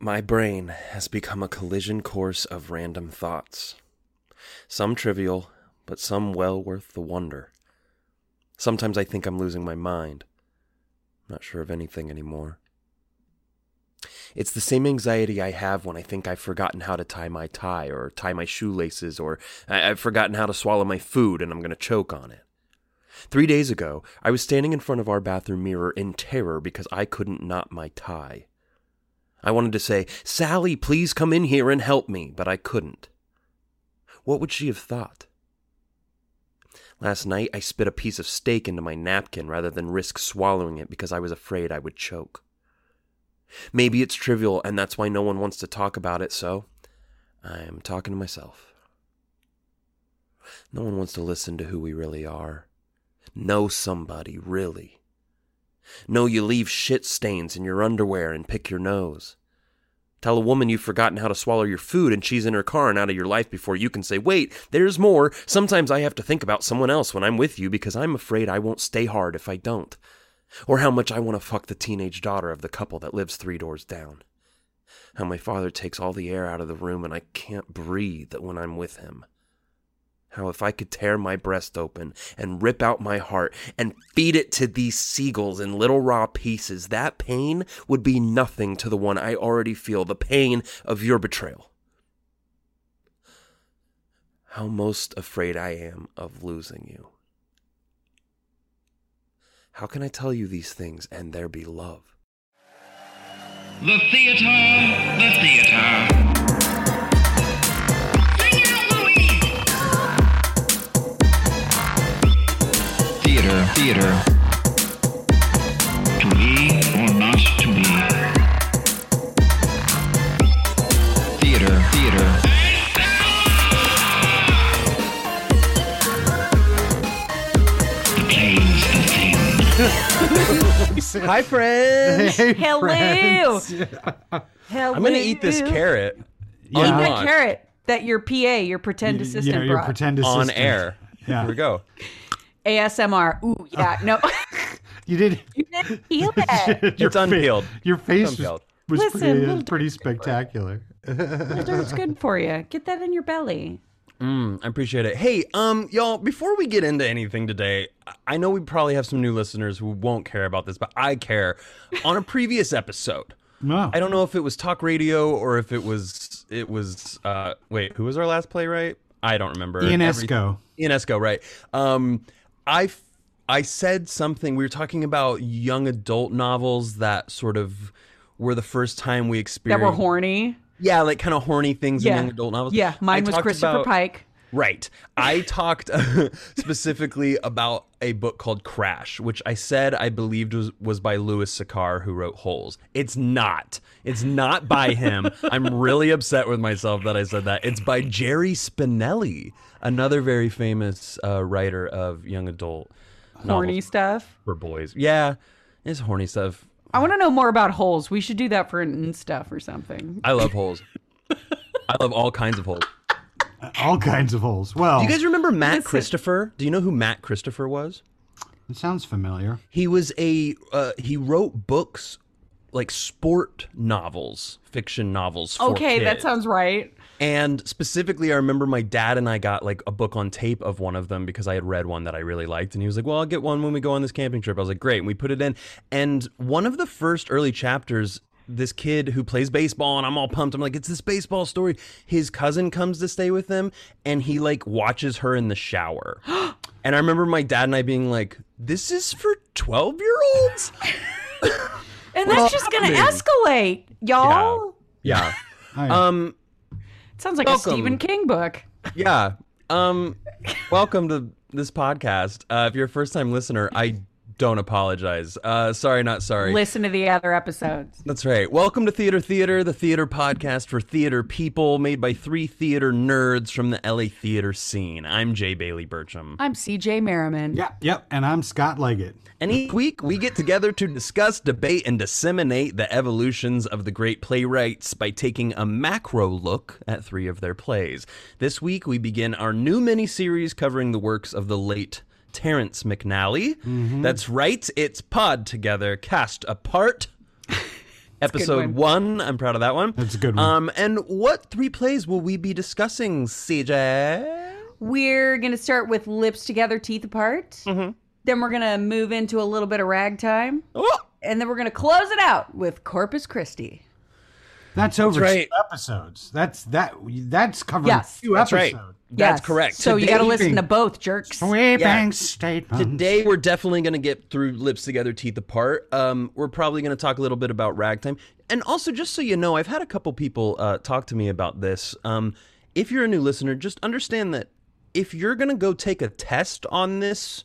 My brain has become a collision course of random thoughts. Some trivial, but some well worth the wonder. Sometimes I think I'm losing my mind. Not sure of anything anymore. It's the same anxiety I have when I think I've forgotten how to tie my tie or tie my shoelaces or I've forgotten how to swallow my food and I'm going to choke on it. Three days ago, I was standing in front of our bathroom mirror in terror because I couldn't knot my tie. I wanted to say, Sally, please come in here and help me, but I couldn't. What would she have thought? Last night, I spit a piece of steak into my napkin rather than risk swallowing it because I was afraid I would choke. Maybe it's trivial and that's why no one wants to talk about it, so I am talking to myself. No one wants to listen to who we really are. Know somebody, really. Know you leave shit stains in your underwear and pick your nose. Tell a woman you've forgotten how to swallow your food and she's in her car and out of your life before you can say, wait, there's more. Sometimes I have to think about someone else when I'm with you because I'm afraid I won't stay hard if I don't. Or how much I want to fuck the teenage daughter of the couple that lives three doors down. How my father takes all the air out of the room and I can't breathe when I'm with him. How if I could tear my breast open and rip out my heart and feed it to these seagulls in little raw pieces, that pain would be nothing to the one I already feel the pain of your betrayal. How most afraid I am of losing you. How can I tell you these things and there be love? The theater, the theater. Theater, theater. To be or not to be. Theater, theater. The play's the thing. Hi, friends! Hey, Hello. friends. Hello. I'm gonna eat this carrot Yeah. Eat on that carrot that your PA, your pretend assistant, know, your brought. pretend on air. Yeah. Here we go. ASMR. Ooh, yeah. No, You did. you didn't feel that. your It's unpeeled. Fa- your face was, unpeeled. was Listen, pretty, pretty spectacular. It's good for you. Get that in your belly. Mm, I appreciate it. Hey, um, y'all, before we get into anything today, I- I know we probably have some new listeners who won't care about this, but I care. On a previous episode, No. I don't know if it was talk radio or if it was it was uh wait, who was our last playwright? I don't remember. Ian Every- Esco. Ian Esco, right. Um I I said something we were talking about young adult novels that sort of were the first time we experienced That were horny. Yeah, like kind of horny things Yeah. in young adult novels. Yeah. Mine I was Christopher about- Pike. Right. I talked specifically about a book called Crash, which I said I believed was, was by Louis Sachar, who wrote Holes. It's not. It's not by him. I'm really upset with myself that I said that. It's by Jerry Spinelli, another very famous uh, writer of young adult Horny stuff. for boys. Yeah, it's horny stuff. I want to know more about holes. We should do that for an stuff or something. I love holes. I love all kinds of holes. All kinds of holes. Well, Do you guys remember Matt Listen. Christopher? Do you know who Matt Christopher was? it sounds familiar. He was a uh, he wrote books like sport novels, fiction novels. For Okay, that sounds right. And specifically, I remember my dad and I got like a book on tape of one of them because I had read one that I really liked, and he was like, "Well, I'll get one when we go on this camping trip." I was like, "Great!" And we put it in, and one of the first early chapters. This kid who plays baseball, and I'm all pumped. I'm like, it's this baseball story. His cousin comes to stay with him, and he like watches her in the shower. and I remember my dad and I being like, "This is for 12 year olds." And that's just going to escalate, y'all. Yeah. Hi. Um. Sounds like Welcome. a Stephen King book. Yeah. Um. welcome to this podcast. Uh, if you're a first time listener, I don't apologize. Uh, sorry, not sorry. Listen to the other episodes. That's right. Welcome to Theater Theater, the theater podcast for theater people, made by three theater nerds from the LA theater scene. I'm Jay Bailey Burcham. I'm CJ Merriman. Yep, yep. And I'm Scott Leggett. And each week we get together to discuss, debate, and disseminate the evolutions of the great playwrights by taking a macro look at three of their plays. This week we begin our new mini-series covering the works of the late Terrence McNally. That's right, it's Pod Together, Cast Apart. Episode one. one. I'm proud of that one. That's a good one. Um, and what three plays will we be discussing, CJ? We're going to start with Lips Together, Teeth Apart. Mm-hmm. Then we're going to move into a little bit of ragtime. Oh, And then we're going to close it out with Corpus Christi. That's over right. two episodes. That's that. That's covering Yes. two That's right. Episodes. That's Yes. correct. So you got to listen to both, jerks. Sweeping statement. Today we're definitely going to get through lips together, teeth apart. Um, we're probably going to talk a little bit about ragtime, and also just so you know, I've had a couple people uh, talk to me about this. Um, if you're a new listener, just understand that if you're going to go take a test on this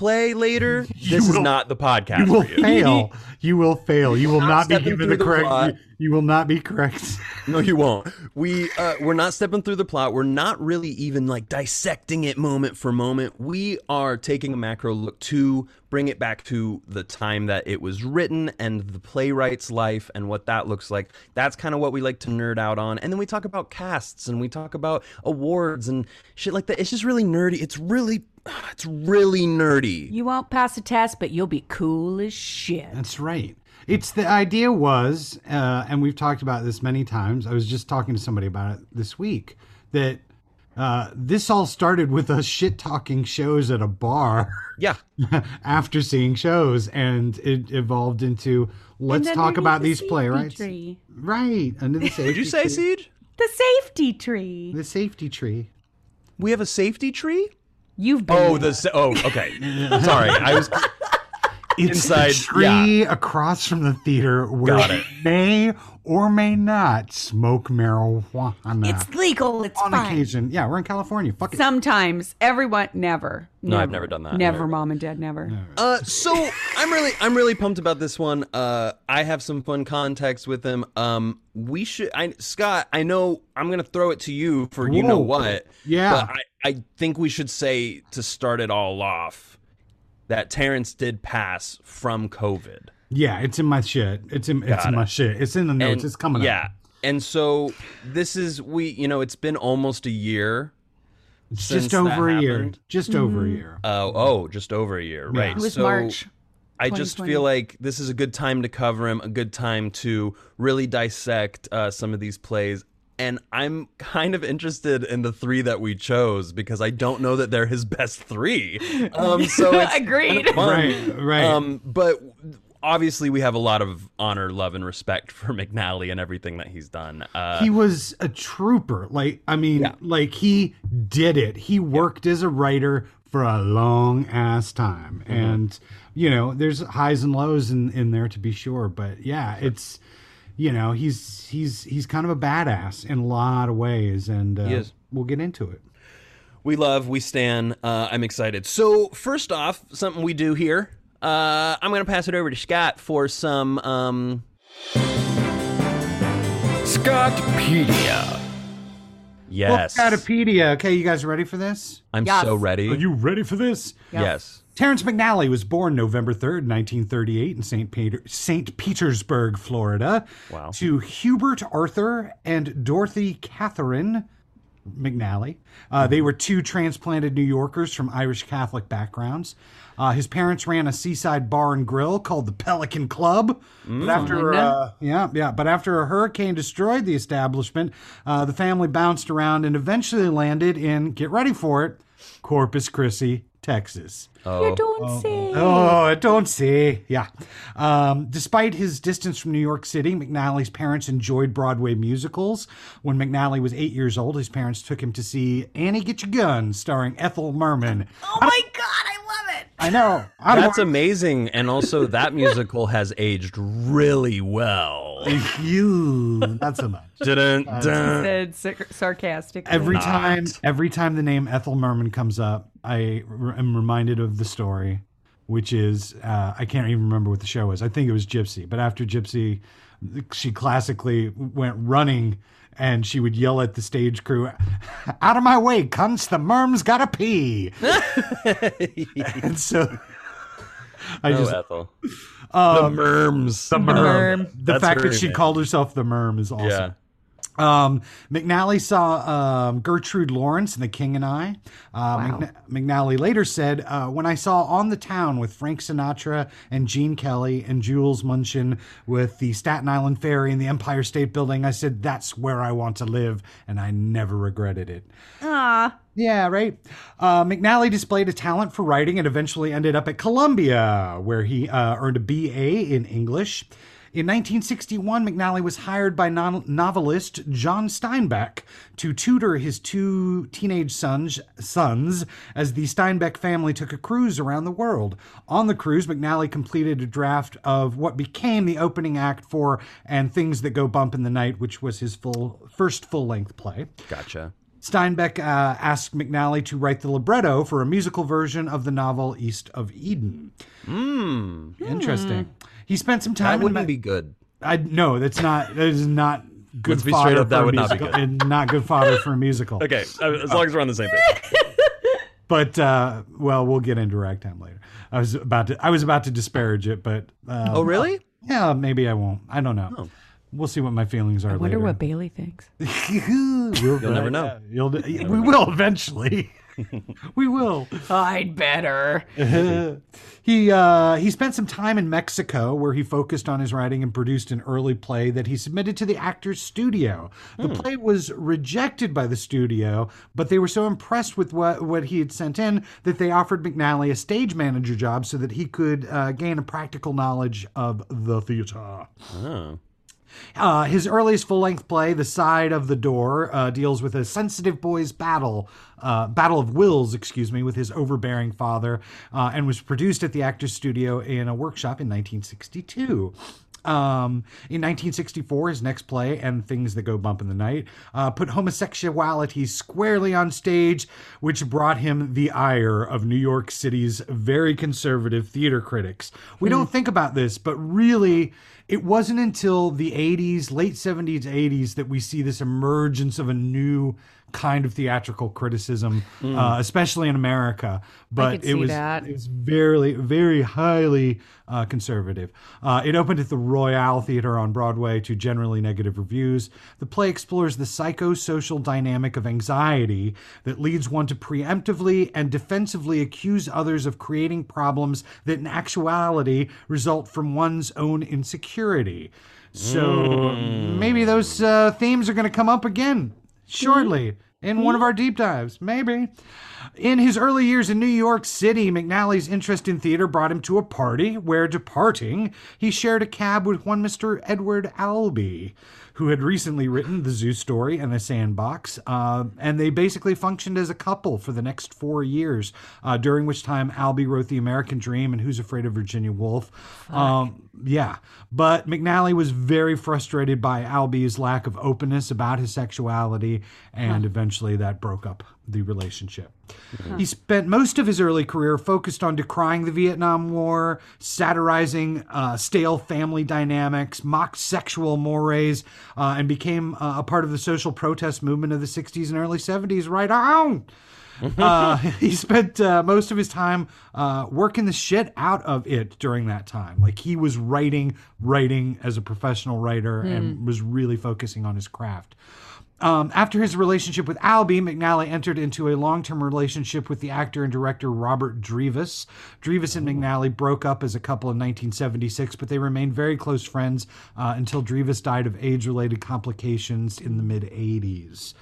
play later, this is not the podcast You will for you. fail. You will fail. You will Not not be given the the correct. plot. You, you will not be correct. No, you won't. We uh, we're not stepping through the plot. We're not really even like dissecting it moment for moment. We are taking a macro look to bring it back to the time that it was written and the playwright's life and what that looks like. That's kind of what we like to nerd out on. And then we talk about casts and we talk about awards and shit like that. It's just really nerdy. It's really it's really nerdy. You won't pass a test, but you'll be cool as shit. That's right. It's the idea was, uh, and we've talked about this many times. I was just talking to somebody about it this week that uh, this all started with us shit talking shows at a bar Yeah. after seeing shows, and it evolved into let's talk about the these playwrights. Tree. Right under the safety. Did you say tree. Siege? The safety tree. the safety tree? We have a safety tree? You've been. Oh, the sa- oh, okay. Sorry, I was It's Inside- the tree across from the theater where Got it. may or may not smoke marijuana. It's legal. It's on fine. occasion. Yeah, we're in California. Fuck it. Sometimes everyone never. No, I've never done that. Never, Never. mom and dad, never. Uh, so I'm really, I'm really pumped about this one. Uh, I have some fun context with him. Um, we should, I, Scott, I know I'm gonna throw it to you for you know Whoa. what. Yeah. But I, I think we should say to start it all off that Terrence did pass from COVID. Yeah, it's in my shit. It's in it's Got in my shit. It's in the notes. And- it's coming Yeah. up. Yeah. And so this is we, you know, it's been almost a year. Just over that a year. happened. Just over a year. Uh, oh, just over a year, right? It was so, March. I just feel like this is a good time to cover him, a good time to really dissect uh, some of these plays. And I'm kind of interested in the three that we chose because I don't know that they're his best three. Um, so it's Agreed. kind of fun. Right, right. Um, but obviously, we have a lot of honor, love, and respect for McNally and everything that he's done. Uh, he was a trooper. Like I mean, Yeah. like he did it. He worked as a writer for a long ass time, Mm-hmm. and you know, there's highs and lows in in there to be sure. But yeah, it's you know, he's he's he's kind of a badass in a lot of ways, and uh, we'll get into it. we love, we stand. Uh, I'm excited. So first off, something we do here. Uh, I'm gonna pass it over to Scott for some um, Scottpedia. Yes, Wikipedia. Okay, you guys ready for this? I'm Yes. so ready. Are you ready for this? Yes. Terrence McNally was born November 3rd, 1938, in St. Peter, St. Petersburg, Florida, Wow. to Hubert Arthur and Dorothy Catherine McNally. Uh, they were two transplanted New Yorkers from Irish Catholic backgrounds. Uh, his parents ran a seaside bar and grill called the Pelican Club. But after, uh, yeah, yeah, but after a hurricane destroyed the establishment, uh, the family bounced around and eventually landed in, get ready for it, Corpus Christi, Texas. Oh. You don't say. Oh, I don't say. Yeah. Um, despite his distance from New York City, McNally's parents enjoyed Broadway musicals. When McNally was eight years old, his parents took him to see Annie Get Your Gun, starring Ethel Merman. Oh my god, I love it. I know. I don't That's amazing, and also that musical has aged really well. want you. Not so much. Dun, dun. Said sar- sarcastic. Every time, every time the name Ethel Merman comes up, I am reminded of the story, which is uh, I can't even remember what the show was. I think it was Gypsy, but after Gypsy, she classically went running. And she would yell at the stage crew, "Out of my way, cunts! The merm's gotta pee." and so, I Oh, just Ethel. the merms. Um, the merm. the That's fact her that she name. called herself the merm is awesome. Yeah. Um, McNally saw um, Gertrude Lawrence in The King and I. Uh, McN- McNally later said, uh, When I saw On the Town with Frank Sinatra and Gene Kelly and Jules Munshin with the Staten Island Ferry and the Empire State Building, I said, That's where I want to live, and I never regretted it. Ah, Yeah, right. Uh, McNally displayed a talent for writing and eventually ended up at Columbia, where he uh, earned a BA in English. In 1961, McNally was hired by non- novelist John Steinbeck to tutor his two teenage sons, sons as the Steinbeck family took a cruise around the world. On the cruise, McNally completed a draft of what became the opening act for And Things That Go Bump in the Night, which was his full first full-length play. Gotcha. Steinbeck uh, asked McNally to write the libretto for a musical version of the novel East of Eden. Hmm. Interesting. He spent some That time. in wouldn't Ma- be good. I no, that's not. That is not good Let's be fodder straight up, for that a would not be musical, good. and not good fodder for a musical. Okay, as long as we're on the same page. But uh, well, we'll get into ragtime later. I was about to. I was about to disparage it, but uh, Oh, really? yeah, maybe I won't. I don't know. We'll see what my feelings are I wonder later. what Bailey thinks. You'll never know. You'll, we will eventually. we will. I'd better. He uh, he spent some time in Mexico where he focused on his writing and produced an early play that he submitted to the Actors Studio. The play was rejected by the studio, but they were so impressed with what, what he had sent in that they offered McNally a stage manager job so that he could uh, gain a practical knowledge of the theater. Uh, his earliest full-length play, "The Side of the Door," uh, deals with a sensitive boy's battle, uh, battle of wills, excuse me, with his overbearing father, uh, and was produced at the Actors Studio in a workshop in 1962. Um, in 1964, his next play, And Things That Go Bump in the Night, uh, put homosexuality squarely on stage, which brought him the ire of New York City's very conservative theater critics. We don't think about this, but really, it wasn't until the 80s, late 70s, 80s, that we see this emergence of a new kind of theatrical criticism, uh, especially in America. But could it see was that. it was very, very highly uh, conservative. Uh, it opened at the Royale Theater on Broadway to generally negative reviews. The play explores the psychosocial dynamic of anxiety that leads one to preemptively and defensively accuse others of creating problems that in actuality result from one's own insecurity. So maybe those uh, themes are going to come up again shortly in one of our deep dives. Maybe. In his early years in New York City, McNally's interest in theater brought him to a party where, departing, he shared a cab with one Mr. Edward Albee, who had recently written The Zoo Story and The Sandbox. Uh, and they basically functioned as a couple for the next four years, uh, during which time Albee wrote The American Dream and Who's Afraid of Virginia Woolf. Um, yeah. But McNally was very frustrated by Albee's lack of openness about his sexuality, and eventually that broke up the relationship. He spent most of his early career focused on decrying the Vietnam War, satirizing uh, stale family dynamics, mocked sexual mores, uh, and became uh, a part of the social protest movement of the 60s and early 70s. Right on! uh, he spent uh, most of his time uh, working the shit out of it during that time. Like he was writing, writing as a professional writer, and was really focusing on his craft. Um, after his relationship with Albee, McNally entered into a long term relationship with the actor and director Robert Drivas. Drivas and McNally broke up as a couple in 1976, but they remained very close friends uh, until Drivas died of age related complications in the mid 80s.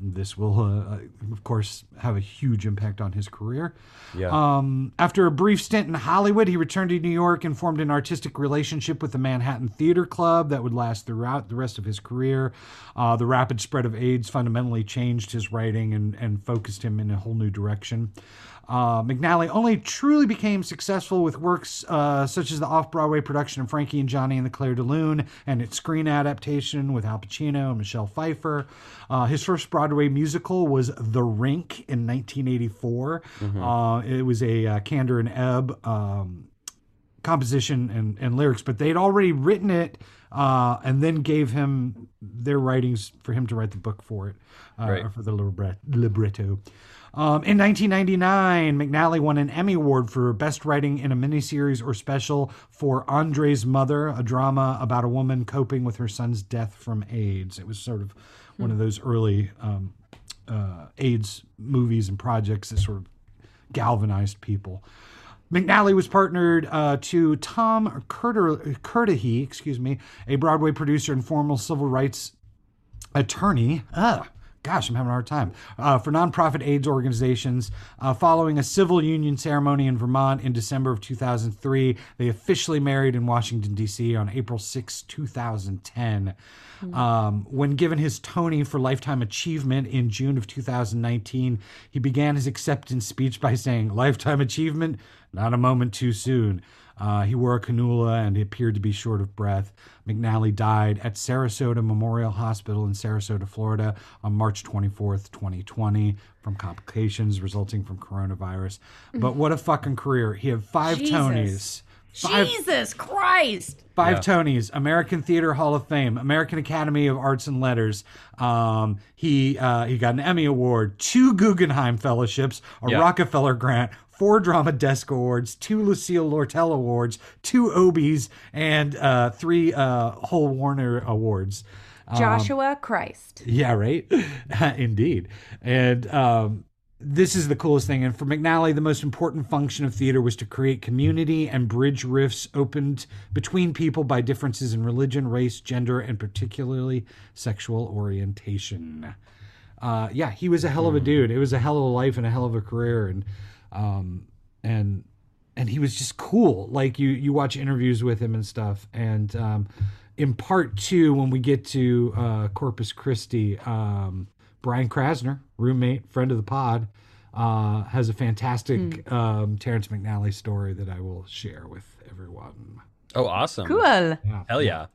This will, uh, of course, have a huge impact on his career. Yeah. Um, after a brief stint in Hollywood, he returned to New York and formed an artistic relationship with the Manhattan Theater Club that would last throughout the rest of his career. Uh, the rapid spread of AIDS fundamentally changed his writing and, and focused him in a whole new direction. Uh, McNally only truly became successful with works uh, such as the off Broadway production of Frankie and Johnny and the Clair de Lune and its screen adaptation with Al Pacino and Michelle Pfeiffer. Uh, his first Broadway musical was The Rink in 1984. Uh, it was a uh, Kander and Ebb um, composition and, and lyrics, but they'd already written it uh, and then gave him their writings for him to write the book for it, uh, Right. or for the libret- libretto. Um, in 1999, McNally won an Emmy Award for Best Writing in a Miniseries or Special for Andre's Mother, a drama about a woman coping with her son's death from AIDS. It was sort of one of those early um, uh, AIDS movies and projects that sort of galvanized people. McNally was partnered uh, to Tom Curter- Kirdahy, excuse me, a Broadway producer and former civil rights attorney. Ugh. Gosh, I'm having a hard time. Uh, for nonprofit AIDS organizations, uh, following a civil union ceremony in Vermont in December of 2003, they officially married in Washington, D.C. on April 6, 2010. Um, when given his Tony for Lifetime Achievement in June of 2019, he began his acceptance speech by saying, Lifetime Achievement? Not a moment too soon. Uh, he wore a cannula and he appeared to be short of breath. McNally died at Sarasota Memorial Hospital in Sarasota, Florida on March 24th, 2020, from complications resulting from coronavirus. But what a fucking career. He had five Jesus. Tonys. Five, Jesus Christ. Five Tonys, American Theater Hall of Fame, American Academy of Arts and Letters. Um, he uh, he got an Emmy Award, two Guggenheim Fellowships, a Yeah. Rockefeller Grant, four Drama Desk Awards, two Lucille Lortel Awards, two Obies, and uh, three uh, Hull-Warriner Awards. Joshua Christ. Yeah, right. Indeed. And um, this is the coolest thing. And for McNally, the most important function of theater was to create community and bridge rifts opened between people by differences in religion, race, gender, and particularly sexual orientation. Uh, yeah, he was a hell of a dude. It was a hell of a life and a hell of a career, and um, and and he was just cool. Like you you watch interviews with him and stuff, and um, in part two, when we get to uh, Corpus Christi, um, Brian Krasner, roommate, friend of the pod, uh, has a fantastic um, Terrence McNally story that I will share with everyone. Oh, awesome. Cool. Hell yeah.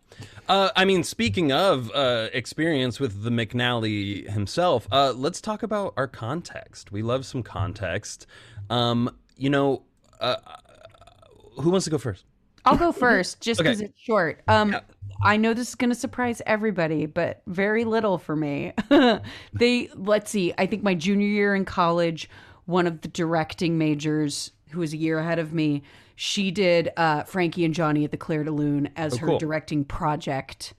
Uh, I mean, speaking of uh, experience with the McNally himself, uh, let's talk about our context. We love some context. Um, you know, uh, who wants to go first? I'll go first just Okay. because it's short. Um, I know this is going to surprise everybody, but very little for me. they, let's see, I think my junior year in college, one of the directing majors who was a year ahead of me, she did uh, Frankie and Johnny at the Clair de Lune as her cool. directing project.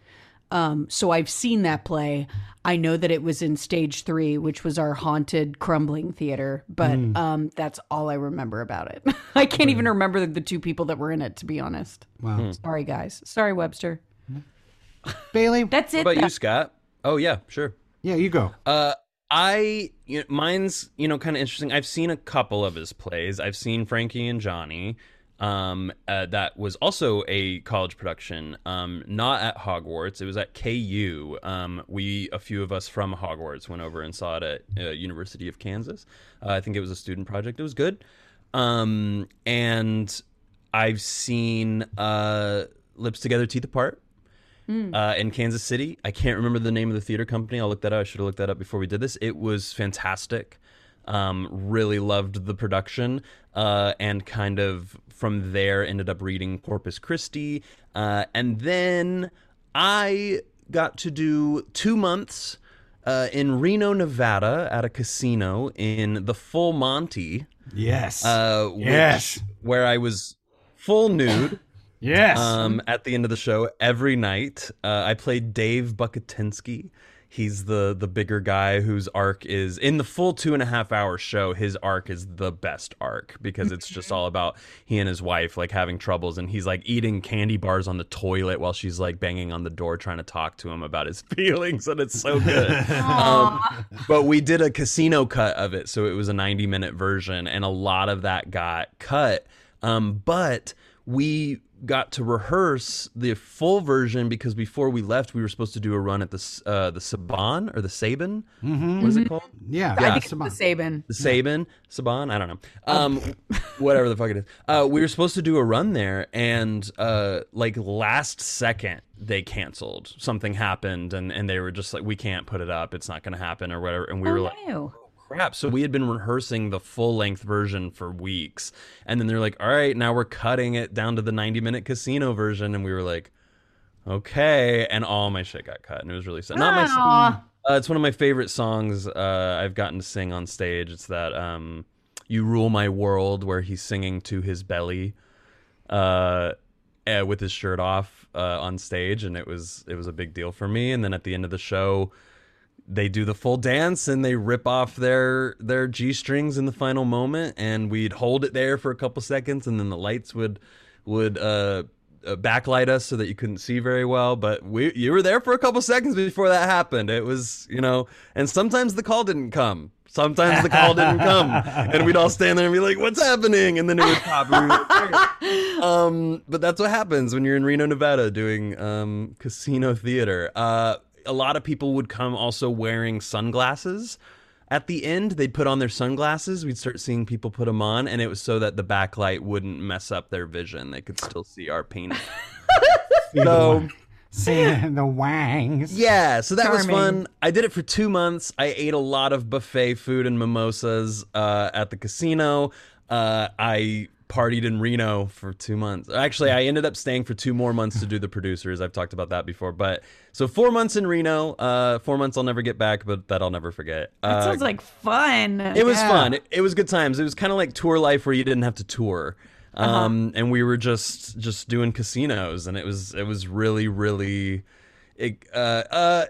Um, so I've seen that play. I know that it was in stage three, which was our haunted crumbling theater, but um, that's all I remember about it. I can't even remember the, the two people that were in it, to be honest. Wow, Sorry, guys. Sorry, Webster. Bailey, That's it. What about though. you, Scott? Oh, yeah, sure. yeah, you go. Uh, I you know, mine's you know kind of interesting. I've seen a couple of his plays. I've seen Frankie and Johnny. Um, uh, that was also a college production. Um, not at Hogwarts. It was at KU. Um, we a few of us from Hogwarts went over and saw it at uh, University of Kansas. Uh, I think it was a student project. It was good. Um, and I've seen uh, Lips Together, Teeth Apart uh, in Kansas City. I can't remember the name of the theater company. I'll look that up. I should have looked that up before we did this. It was fantastic. Um, really loved the production, uh, and kind of from there ended up reading Corpus Christi, uh, and then I got to do two months uh, in Reno, Nevada, at a casino in the Full Monty, Yes, uh, which- Yes. where I was full nude yes. um, at the end of the show every night. Uh, I played Dave Bukatinsky. He's the the bigger guy whose arc is in the full two and a half hour show. His arc is the best arc because it's just all about he and his wife like having troubles, and he's like eating candy bars on the toilet while she's like banging on the door trying to talk to him about his feelings, and it's so good. um, but we did a casino cut of it, so it was a ninety minute version, and a lot of that got cut. Um, but we got to rehearse the full version because before we left, we were supposed to do a run at the S- uh, the Saban or the Saban. What is it called? yeah, I think come on. it's the Saban. The Saban, Saban, I don't know. Um, whatever the fuck it is. Uh, we were supposed to do a run there, and uh, like last second they canceled. Something happened, and and they were just like, we can't put it up. It's not going to happen, or whatever. And we were Oh, like, no. Crap. So we had been rehearsing the full length version for weeks. And then they're like, all right, now we're cutting it down to the 90 minute casino version. And we were like, okay, and all my shit got cut, and it was really sad. Not my. Aw. Uh, it's one of my favorite songs uh, I've gotten to sing on stage. It's that um, "You Rule My World," where he's singing to his belly, uh, eh, with his shirt off uh, on stage, and it was it was a big deal for me. And then at the end of the show, they do the full dance and they rip off their their g strings in the final moment, and we'd hold it there for a couple seconds, and then the lights would would uh, uh, backlight us so that you couldn't see very well. But we you were there for a couple seconds before that happened. It was you know, and sometimes the call didn't come. Sometimes the call didn't come, and we'd all stand there and be like, "What's happening?" And then it would pop. and we would cheer. um, but that's what happens when you're in Reno, Nevada, doing um, casino theater. Uh, a lot of people would come also wearing sunglasses. At the end, they'd put on their sunglasses. We'd start seeing people put them on, and it was so that the backlight wouldn't mess up their vision. They could still see our penis. so Seeing the wangs. yeah, so that was fun. I did it for two months. I ate a lot of buffet food and mimosas uh, at the casino. Uh, I partied in Reno for two months. Actually, I ended up staying for two more months to do the producers. I've talked about that before. But so four months in Reno. Uh, four months I'll never get back, but that I'll never forget. That Uh, sounds like fun. it was Yeah. fun. It, it was good times. It was kind of like tour life where you didn't have to tour. Um, and we were just just doing casinos and it was it was really really it, uh, uh,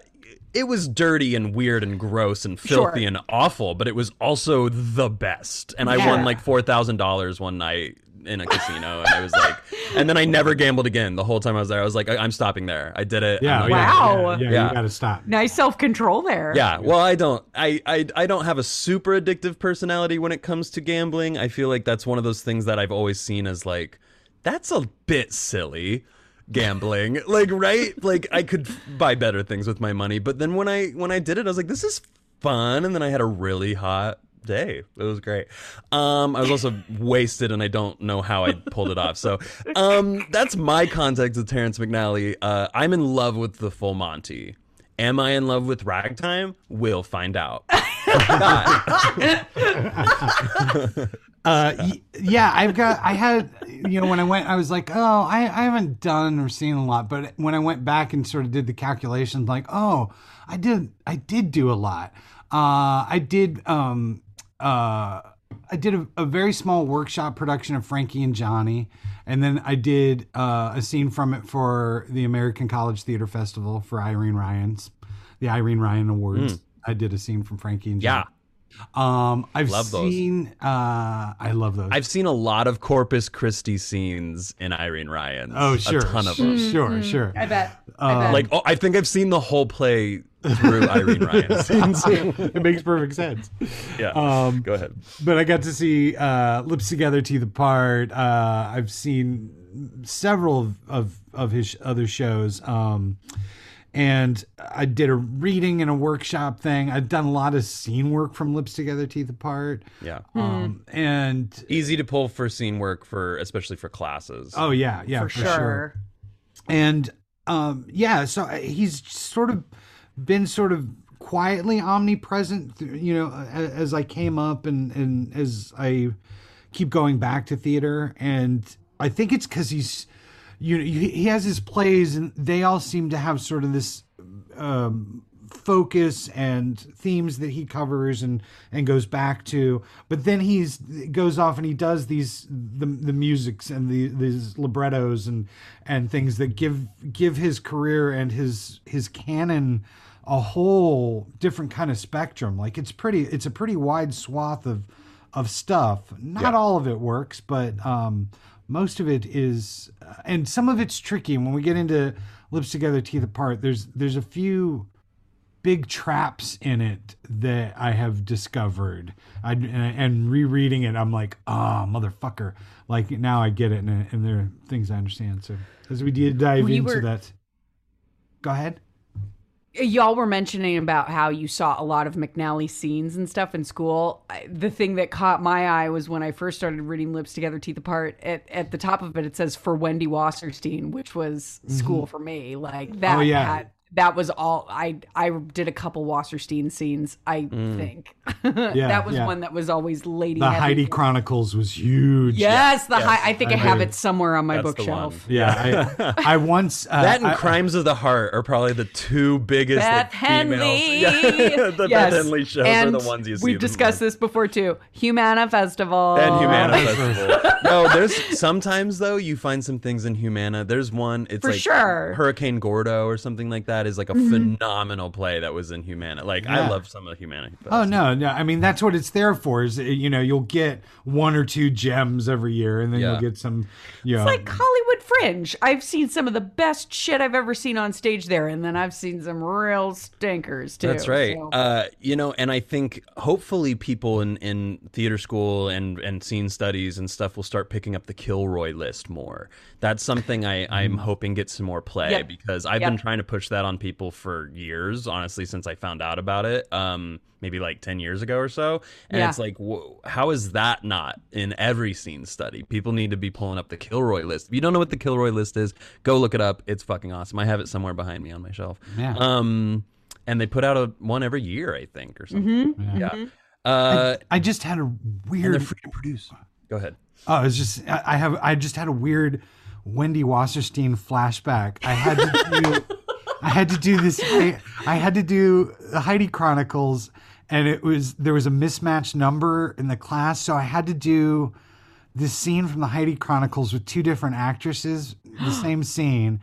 it was dirty and weird and gross and filthy Sure. and awful, but it was also the best. And I won like four thousand dollars one night in a casino, and I was like, and then I never gambled again. The whole time I was there, I was like, I- I'm stopping there. I did it. Yeah, I'm yeah, gonna- Wow. Yeah, yeah, Yeah. you got to stop. nice self control there. yeah, well, I don't. I, I I don't have a super addictive personality when it comes to gambling. I feel like that's one of those things that I've always seen as like that's a bit silly gambling. like right? Like I could buy better things with my money, but then when I when I did it, I was like this is fun and then I had a really hot day. It was great. Um I was also wasted and I don't know how I pulled it off. So, um that's my context with Terrence McNally. Uh I'm in love with the full Monty. Am I in love with ragtime? We'll find out. Uh, yeah, I've got. I had, you know, when I went, I was like, oh, I, I haven't done or seen a lot. But when I went back and sort of did the calculations, like, oh, I did, I did do a lot. Uh, I did, um, uh, I did a, a very small workshop production of Frankie and Johnny, and then I did uh, a scene from it for the American College Theater Festival for Irene Ryan's, the Irene Ryan Awards. I did a scene from Frankie and Johnny. Yeah. Um, I've Love those. seen. Uh, I love those. I've seen a lot of Corpus Christi scenes in Irene Ryan's. oh, sure, A ton of them. Sure, sure. I bet. Um, I bet. Like, oh, I think I've seen the whole play through Irene Ryan's scenes. it makes perfect sense. Yeah. Um, Go ahead. but I got to see uh, Lips Together, Teeth Apart. Uh, I've seen several of, of, of his other shows. Um, and I did a reading and a workshop thing. I've done a lot of scene work from Lips Together, Teeth Apart. Yeah. Um, and Easy to pull for scene work for, especially for classes. oh yeah, yeah, for, for, sure. sure. and um yeah so he's sort of been sort of quietly omnipresent you know as i came up and and as i keep going back to theater and i think it's because he's you know he has his plays and they all seem to have sort of this um focus and themes that he covers and and goes back to. But then he's goes off and he does these the the musics and the these librettos and and things that give give his career and his his canon a whole different kind of spectrum. Like it's pretty it's a pretty wide swath of of stuff. Not all of it works but um most of it is and some of it's tricky and when we get into lips together teeth apart there's there's a few big traps in it that I have discovered. I, and, and rereading it, I'm like, ah, motherfucker. Like now I get it, and, and there are things I understand. So as we did dive We into were- that, go ahead. Y'all were mentioning about how you saw a lot of McNally scenes and stuff in school. I, the thing that caught my eye was when I first started reading Lips Together, Teeth Apart. At, at the top of it, it says for Wendy Wasserstein, which was mm-hmm. school for me. Like oh, that. Oh, yeah. had- that was all I I did a couple Wasserstein scenes, I think. that was yeah. one that was always lady The heavy. Heidi Chronicles was huge. Yes, the Hei- I think I, I have it somewhere on my That's bookshelf. Yeah, I, I once uh, That and I- Crimes of the Heart are probably the two biggest Beth like. Henley. Yeah, the Yes. Beth Henley shows and are the ones you see. We've discussed most. this before too. Humana Festival. And Humana Festival. no, there's sometimes though you find some things in Humana. There's one. It's For like sure. Hurricane Gordo or something like that is like a phenomenal play that was in Humana. Like I love some of Humana. Oh no, no! I mean that's what it's there for. Is you know you'll get one or two gems every year, and then Yeah. you'll get some. You know, It's like Hollywood Fringe. I've seen some of the best shit I've ever seen on stage there, and then I've seen some real stinkers too. That's right. so- Uh, you know, and I think hopefully people in, in theater school and, and scene studies and stuff will start picking up the Kilroy list more. That's something I, I'm hoping gets some more play Yep. because I've Yep. been trying to push that on people for years, honestly, since I found out about it. Um, maybe like 10 years ago or so. And Yeah. it's like, whoa, how is that not in every scene study? People need to be pulling up the Kilroy list. If you don't know what the Kilroy list is, go look it up. It's fucking awesome. I have it somewhere behind me on my shelf. Yeah. Um, and they put out a one every year, I think, or something. Mm-hmm. Yeah. Uh, I just had a and weird. they're free to produce. Go ahead. Oh, it's just I I have I just had a weird Wendy Wasserstein flashback. I had to do I had to do this I, I had to do the Heidi Chronicles and it was there was a mismatched number in the class, so I had to do this scene from the Heidi Chronicles with two different actresses, the same scene.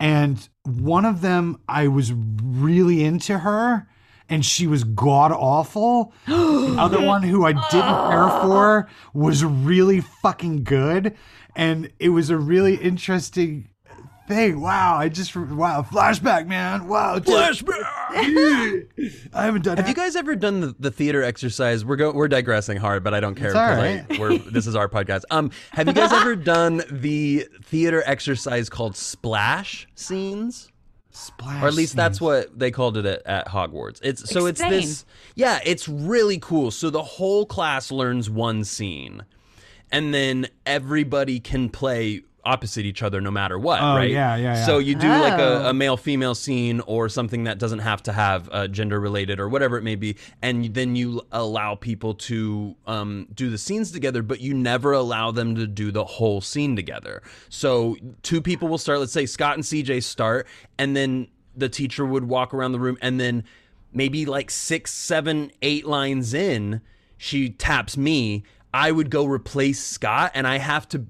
And one of them I was really into her and she was god awful. the other one who I didn't care ah. for was really fucking good. And it was a really interesting thing. Wow, I just wow, flashback, man. Wow. Flashback. I haven't done Have that. you guys ever done the, the theater exercise? We're go, we're digressing hard, but I don't care It's all because right. I, we're, this is our podcast. Um, have you guys ever done the theater exercise called splash scenes? Splash or at least that's what they called it at, at Hogwarts. It's so Explain. it's this. Yeah, it's really cool. So the whole class learns one scene, and then everybody can play opposite each other no matter what. Oh, right? yeah, yeah, yeah. So you do like Oh. a, a male female scene or something that doesn't have to have uh, gender related or whatever it may be, and then you allow people to um, do the scenes together, but you never allow them to do the whole scene together. So two people will start. Let's say Scott and CJ start, and then the teacher would walk around the room, and then maybe like six, seven, eight lines in, she taps me. I would go replace Scott, and I have to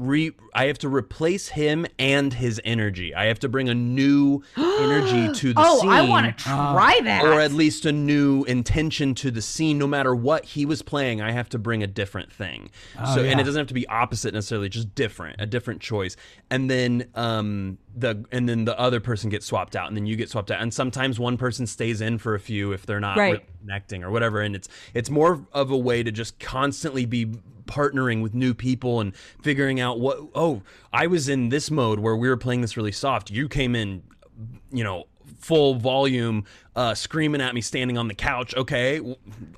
re I have to replace him and his energy. I have to bring a new energy to the oh, scene. I want to try that. or at least a new intention to the scene no matter what he was playing i have to bring a different thing so and it doesn't have to be opposite necessarily just different a different choice and then um the and then the other person gets swapped out and then you get swapped out and sometimes one person stays in for a few if they're not Right. really connecting or whatever and it's it's more of a way to just constantly be partnering with new people and figuring out what oh i was in this mode where we were playing this really soft. You came in you know full volume uh screaming at me standing on the couch. Okay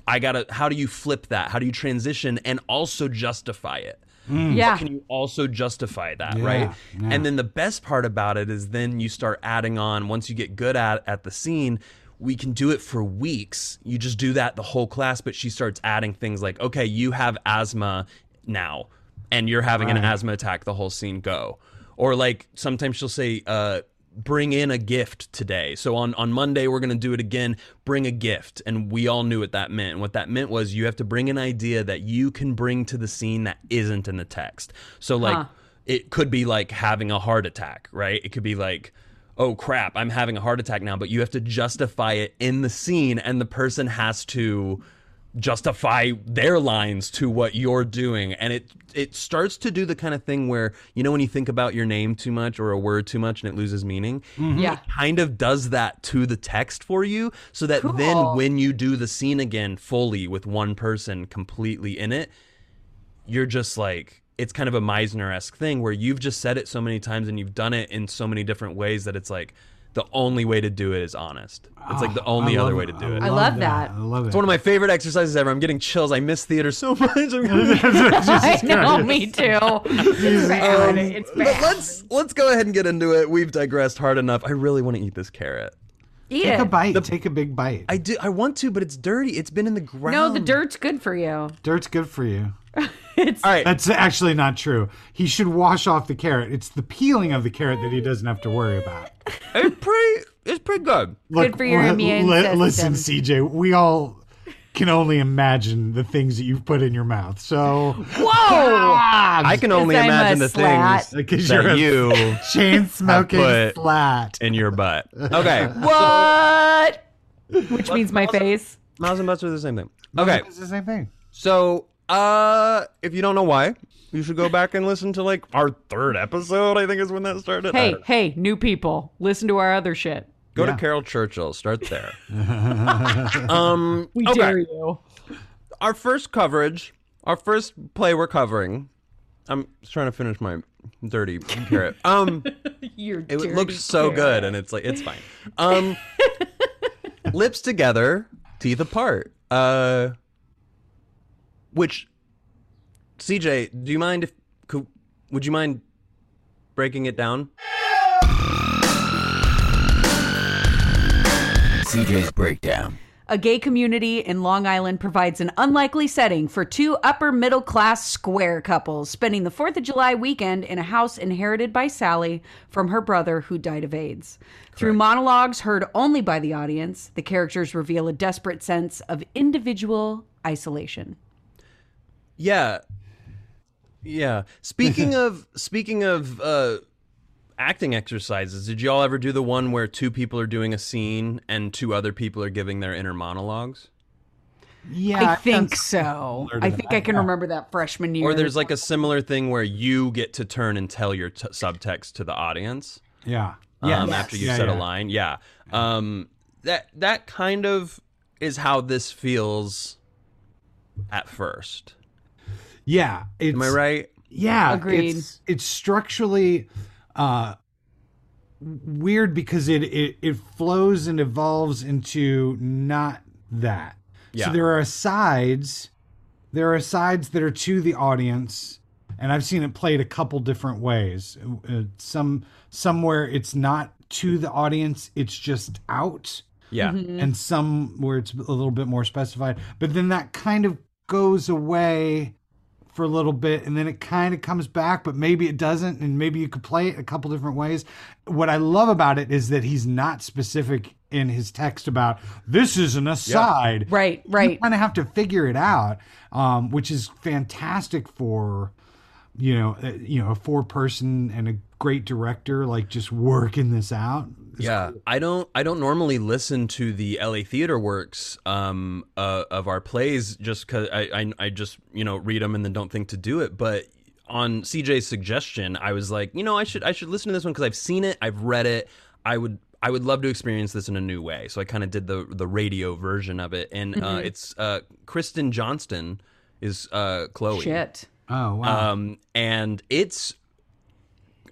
i gotta how do you flip that? How do you transition and also justify it? Yeah. can you also justify that Yeah, right? yeah. and then the best part about it is then you start adding on once you get good at at the scene we can do it for weeks. You just do that the whole class but she starts adding things like okay you have asthma now and you're having an asthma attack the whole scene go. Or like sometimes she'll say uh bring in a gift today. So on on monday we're going to do it again. Bring a gift. And we all knew what that meant. What that meant was you have to bring an idea that you can bring to the scene that isn't in the text. So like Huh. it could be like having a heart attack right? It could be like oh crap i'm having a heart attack now but you have to justify it in the scene and the person has to justify their lines to what you're doing and it it starts to do the kind of thing where you know when you think about your name too much or a word too much and it loses meaning mm-hmm. Yeah. kind of does that to the text for you so that Cool. then when you do the scene again fully with one person completely in it you're just like it's kind of a Meisner esque thing where you've just said it so many times and you've done it in so many different ways that it's like the only way to do it is honest. It's like the Oh, only I other way to do it. I love that. I love it. It's one of my favorite exercises ever. I'm getting chills. I miss theater so much. I'm I know, me too. It's bad. It's But bad. let's let's go ahead and get into it. We've digressed hard enough. I really want to eat this carrot. Eat Take a it. bite. Take a big bite. I do. I want to, but it's dirty. It's been in the ground. No, the dirt's good for you. Dirt's good for you. It's All right. That's actually not true. He should wash off the carrot. It's the peeling of the carrot that he doesn't have to worry about. It's pretty. It's pretty good. Good for your immune Listen, system. CJ, we all can only imagine the things that you've put in your mouth. So, whoa. I can only imagine the slat. things Because that you're a- you chain smoking put- flat. in your butt. Okay. What? Which means my face. Miles and butts are the same thing. Okay. It's the same thing. So, uh, if you don't know why, you should go back and listen to like our third episode. I think is when that started. Hey, hey, new people, listen to our other shit. go Yeah. to Caryl Churchill. Start there. um, We okay. dare you. Our first coverage, our first play we're covering. I'm just trying to finish my dirty carrot. Um, You're it dirty looks so carrot. good, and it's like it's fine. Um, lips together, teeth apart. Uh, which, CJ, do you mind if could, would you mind breaking it down? CJ's Breakdown. A gay community in Long Island provides an unlikely setting for two upper middle class square couples spending the 4th of July weekend in a house inherited by Sally from her brother who died of AIDS. Through monologues heard only by the audience, the characters reveal a desperate sense of individual isolation. Yeah, yeah. Speaking of speaking of uh, acting exercises, did y'all ever do the one where two people are doing a scene and two other people are giving their inner monologues? Yeah, I think so. I think that, I can yeah. remember that freshman year. Or there's like a similar thing where you get to turn and tell your t- subtext to the audience. Yeah. um, Yes. after you Yeah, said yeah. a line. Yeah. Um, that that kind of is how this feels at first. Yeah. It's, Am I right? Yeah, Agreed. It's, it's structurally uh, weird because it, it it flows and evolves into not that. Yeah. So there are sides, there are sides that are to the audience, and I've seen it played a couple different ways. Uh, some somewhere it's not to the audience; it's just out Yeah. and some where it's a little bit more specified. But then that kind of goes away for a little bit and then it kind of comes back, but maybe it doesn't. And maybe you could play it a couple different ways. What I love about it is that he's not specific in his text about this is an aside. Right, right. You right. kind of have to figure it out, um, which is fantastic for you know, uh, you know, a four person and a great director like just working this out. It's yeah, I don't. I don't normally listen to the LA Theater Works um, uh, of our plays just because I, I I just you know read them and then don't think to do it. But on CJ's suggestion, I was like, you know, I should I should listen to this one because I've seen it, I've read it. I would I would love to experience this in a new way. So I kind of did the the radio version of it, and uh, it's uh, Kristen Johnston is uh, Chloe. Shit. Oh wow. Um, and it's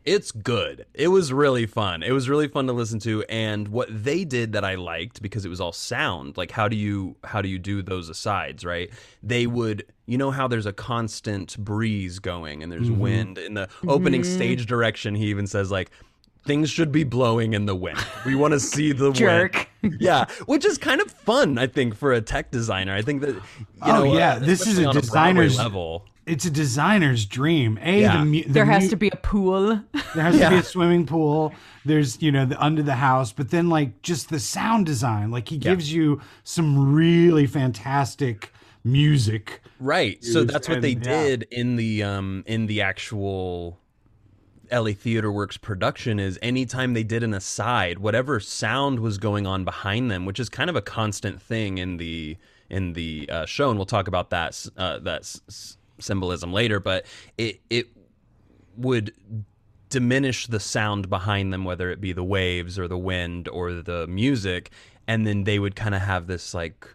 it's good. It was really fun. It was really fun to listen to and what they did that I liked because it was all sound. Like how do you how do you do those asides, right? They would you know how there's a constant breeze going and there's wind in the opening stage direction he even says like things should be blowing in the wind. We want to see the Jerk. wind. Yeah, which is kind of fun I think for a tech designer. I think that you Oh, know yeah, uh, this is a on Broadway designer's- level. It's a designer's dream. A Yeah. the, mu- the There has mu- to be a pool. there has to be a swimming pool. There's you know the under the house, but then like just the sound design. Like he gives you some really fantastic music. Right. So that's what and- they yeah. did in the um in the actual LA Theater Works production is anytime they did an aside, whatever sound was going on behind them, which is kind of a constant thing in the in the uh, show, and we'll talk about that uh, that s- s- symbolism later. But it it would diminish the sound behind them, whether it be the waves or the wind or the music, and then they would kind of have this like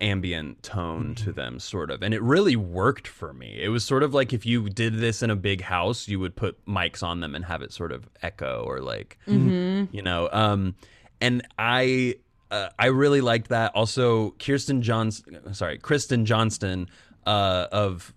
ambient tone to them sort of. And it really worked for me. It was sort of like if you did this in a big house you would put mics on them and have it sort of echo or like you know um and i uh, i really liked that. Also kirsten johnston sorry kristen johnston uh of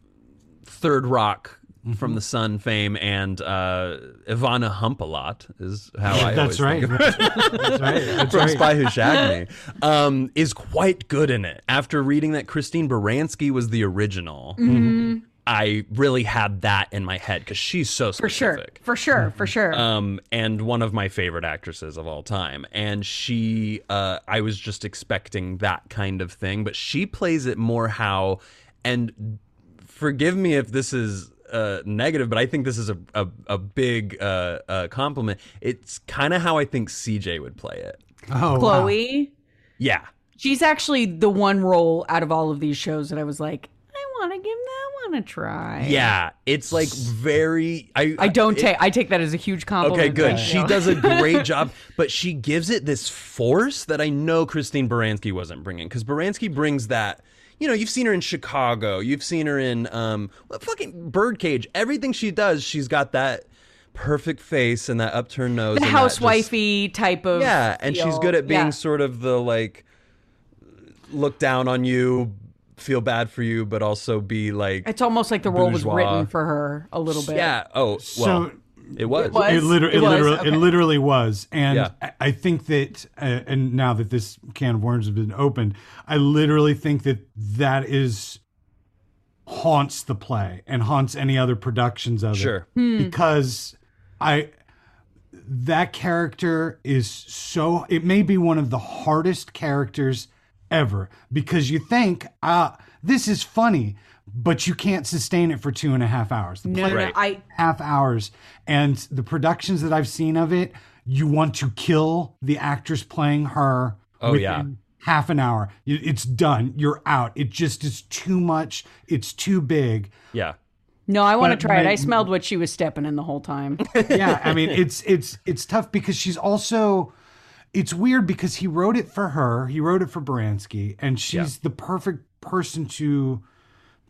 third rock Mm-hmm. from the Sun fame and uh, Ivana Humpalot is how I always That's right. think of That's right. That's from right. Spy Who Shagged Me, um, is quite good in it. After reading that Christine Baranski was the original, I really had that in my head because she's so specific. For sure. For sure. For sure. Um, and one of my favorite actresses of all time. And she, uh, I was just expecting that kind of thing, but she plays it more how, and forgive me if this is uh, negative, but I think this is a a, a big uh, uh, compliment. It's kind of how I think CJ would play it. Oh, wow. Chloe, Yeah, she's actually the one role out of all of these shows that I was like, I want to give that one a try. yeah. It's like very. I I don't take. I take that as a huge compliment. Okay, good. She you. does a great job, but she gives it this force that I know Christine Baranski wasn't bringing. Because Baranski brings that. You know, you've seen her in Chicago. You've seen her in um, well, fucking Birdcage. Everything she does, she's got that perfect face and that upturned nose. the and that just- housewifey type of. yeah, and she's good at being Yeah. sort of the like look down on you, feel bad for you, but also be like It's almost like the role was written for her a little bit. yeah. Oh, well, So- it was. It was. It, liter- It it, was, literally, okay. it literally was, and Yeah. I, I think that, uh, and now that this can of worms has been opened, I literally think that that is haunts the play and haunts any other productions of Sure. Hmm. it because I that character is so it may be one of the hardest characters ever because you think uh this is funny but you can't sustain it for two and a half hours the No, play no, no. Right. I half hours and the productions that i've seen of it you want to kill the actress playing her Oh, yeah. half an hour it's done you're out it just is too much it's too big Yeah. no. I want to But try it. I smelled what she was stepping in the whole time. yeah i mean it's it's it's tough because she's also it's weird because he wrote it for her he wrote it for Baranski and she's the perfect person to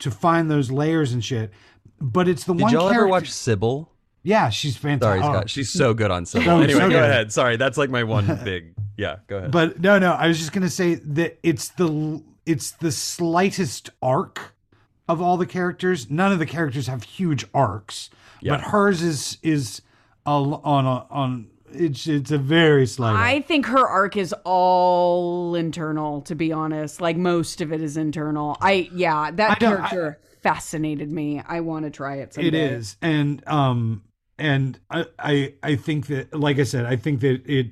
to find those layers and shit but it's the Did one y'all character ever watch Sybil? yeah she's Sorry, fantastic Scott. She's so good on Sybil. Oh, so- anyway, so go ahead. Sorry, that's like my one big. Yeah, go ahead. but no no i was just gonna say that it's the it's the slightest arc of all the characters none of the characters have huge arcs Yeah. but hers is is a, on a, on it's it's a very slight arc. I think her arc is all internal, to be honest. Like most of it is internal. I yeah, that I character fascinated me. I want to try it. Someday. It is, and um, and I, I, I think that, like I said, I think that it,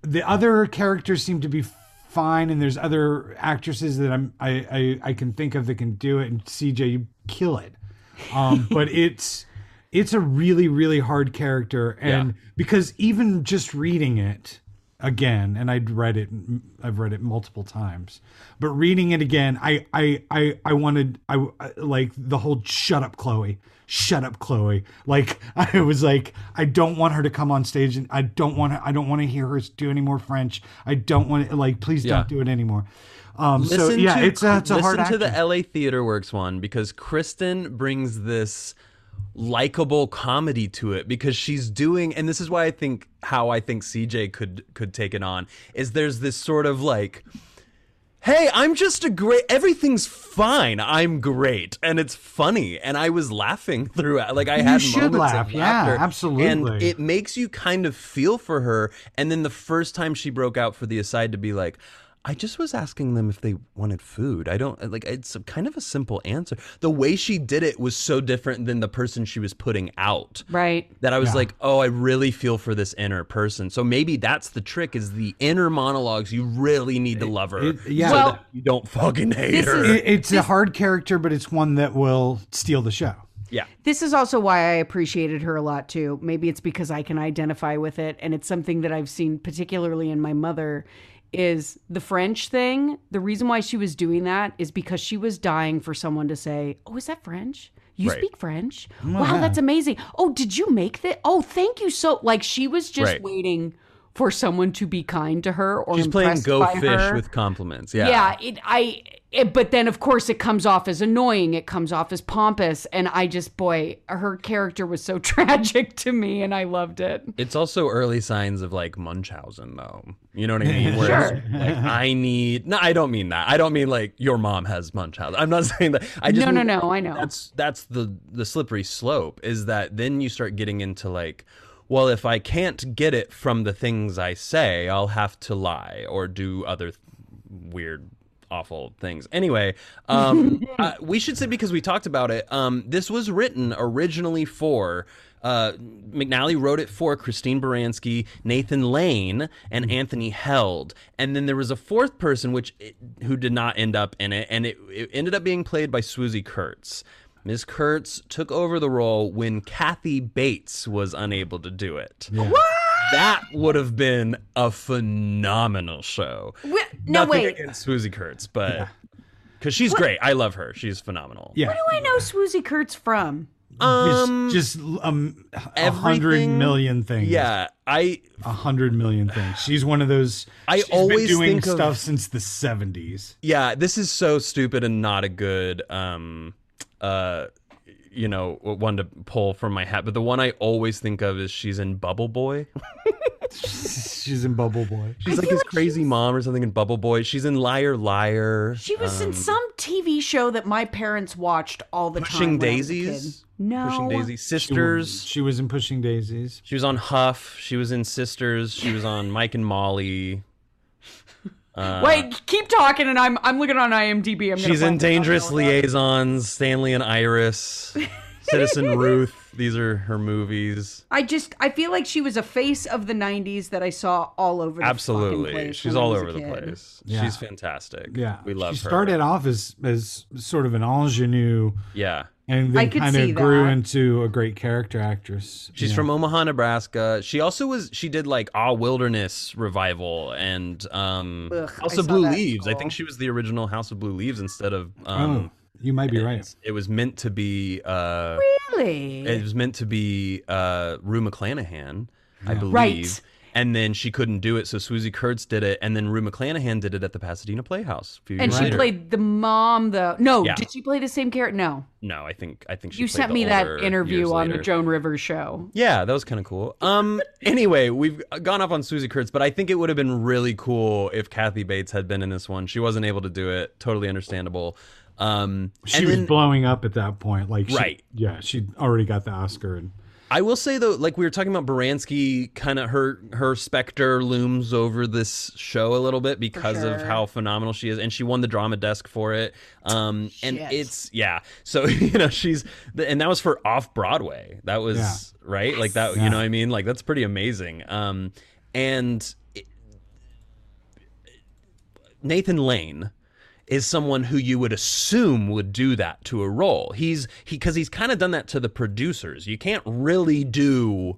the other characters seem to be fine, and there's other actresses that I'm, I, I, I can think of that can do it, and CJ, you kill it, um, but it's, it's a really, really hard character, and Yeah. because even just reading it again, and I'd read it, I've read it multiple times, but reading it again, I, I, I, I wanted, I I- like the whole "shut up, Chloe." Shut up, Chloe. Like I was like, I don't want her to come on stage, and I don't want to. I don't want to hear her do any more French. I don't want to. Like, please Yeah. don't do it anymore. Um, so Listen yeah, to, it's a, it's a hard listen to actress. the LA Theater Works one because Kristen brings this likable comedy to it because she's doing and this is why I think how I think CJ could could take it on is there's this sort of like hey i'm just a great everything's fine. I'm great. And it's funny. And i was laughing throughout like i You had moments laugh. of Yeah, absolutely. and it makes you kind of feel for her. And then the first time she broke out for the aside to be like I just was asking them if they wanted food. I don't like it's a, kind of a simple answer. The way she did it was so different than the person she was putting out Right. that I was like, "Oh, I really feel for this inner person." So maybe that's the trick is the inner monologues. You really need to love her. it- yeah. so Well, that you don't fucking hate her. is- It- it's a hard character, but it's one that will steal the show. yeah. This is also why I appreciated her a lot too. Maybe it's because I can identify with it and it's something that I've seen particularly in my mother is the French thing. The reason why she was doing that is because she was dying for someone to say, "Oh, is that French? You Right. speak French? Oh, wow, that's amazing. Oh, did you make that? Oh, thank you so." Like she was just Right. waiting for someone to be kind to her or She's playing go by fish her. with compliments. Yeah. yeah it, i it, but then of course it comes off as annoying it comes off as pompous and i just boy her character was so tragic to me and i loved it It's also early signs of like Munchausen, though. You know what I mean? Where it's like I need. No, I don't mean that. I don't mean like your mom has Munchausen. I'm not saying that. I just No, no, mean no, I know. That's that's the the slippery slope. Is that then you start getting into like, well, if I can't get it from the things I say, I'll have to lie or do other th- weird awful things. Anyway, um, uh, we should say because we talked about it. Um, this was written originally for. Uh, McNally wrote it for Christine Baranski, Nathan Lane, and Anthony Heald, and then there was a fourth person which who did not end up in it, and it, it ended up being played by Swoosie Kurtz. Ms. Kurtz took over the role when Kathy Bates was unable to do it. That would have been a phenomenal show. Wh- no Nothing wait against Swoosie Kurtz, but because she's great, I love her. She's phenomenal. Yeah. where do i know swoosie kurtz from Um, just just um, a hundred everything- million things. yeah, I a hundred million things. She's one of those. I she's always been doing think of- stuff since the seventies. yeah, this is so stupid and not a good um uh you know one to pull from my hat, but the one I always think of is she's in Bubble Boy. She's in Bubble Boy. She's like his crazy mom or something in Bubble Boy. She's in Liar Liar. she was Um, in some tv show that my parents watched all the Pushing time when I was a. Daisies. no Pushing Daisy. She, Sisters. she was in Pushing Daisies. She was on Huff. She was in Sisters. She was on Mike and Molly. Uh, wait keep talking and i'm i'm looking on imdb i'm She's in. Dangerous Liaisons, Stanley and Iris, Citizen Ruth. These are her movies. I just I feel like she was a face of the '90s that I saw all over. The Absolutely. place She's all over the place. Yeah. She's fantastic. Yeah, We love her. she her. started off as as sort of an ingenue, Yeah. And I then could kind see of grew that. into a great character actress. She's Yeah. from Omaha, Nebraska. She also was she did like Ah Wilderness revival and um Ugh, I House of Blue that in Leaves. I think she was the original House of Blue Leaves instead of um Oh, you might be right. it was meant to be uh Really? it was meant to be uh Rue McClanahan, I believe. Right. And then she couldn't do it, so Swoosie Kurtz did it, and then Rue McClanahan did it at the Pasadena Playhouse a few and she later. played the mom, though. No, Yeah. did she play the same character? No. No, I think I think she You played sent the me that interview years on the. Joan Rivers show. Yeah, that was kind of cool. Um. Anyway, we've gone off on Swoosie Kurtz, but I think it would have been really cool if Kathy Bates had been in this one. She wasn't able to do it. Totally understandable. Um. She and was then blowing up at that point. Like, she- Right. Yeah, she'd already got the Oscar. And I will say though, like we were talking about Baranski, kind of her her specter looms over this show a little bit because of how phenomenal she is, and she won the drama desk for it. Um, and Shit. it's yeah, so you know she's and that was for off Broadway. That was Yeah. right, like that. Yeah. You know what I mean? Like that's pretty amazing. Um, and it- Nathan Lane is someone who you would assume would do that to a role. He's he because he's kind of done that to the producers. You can't really do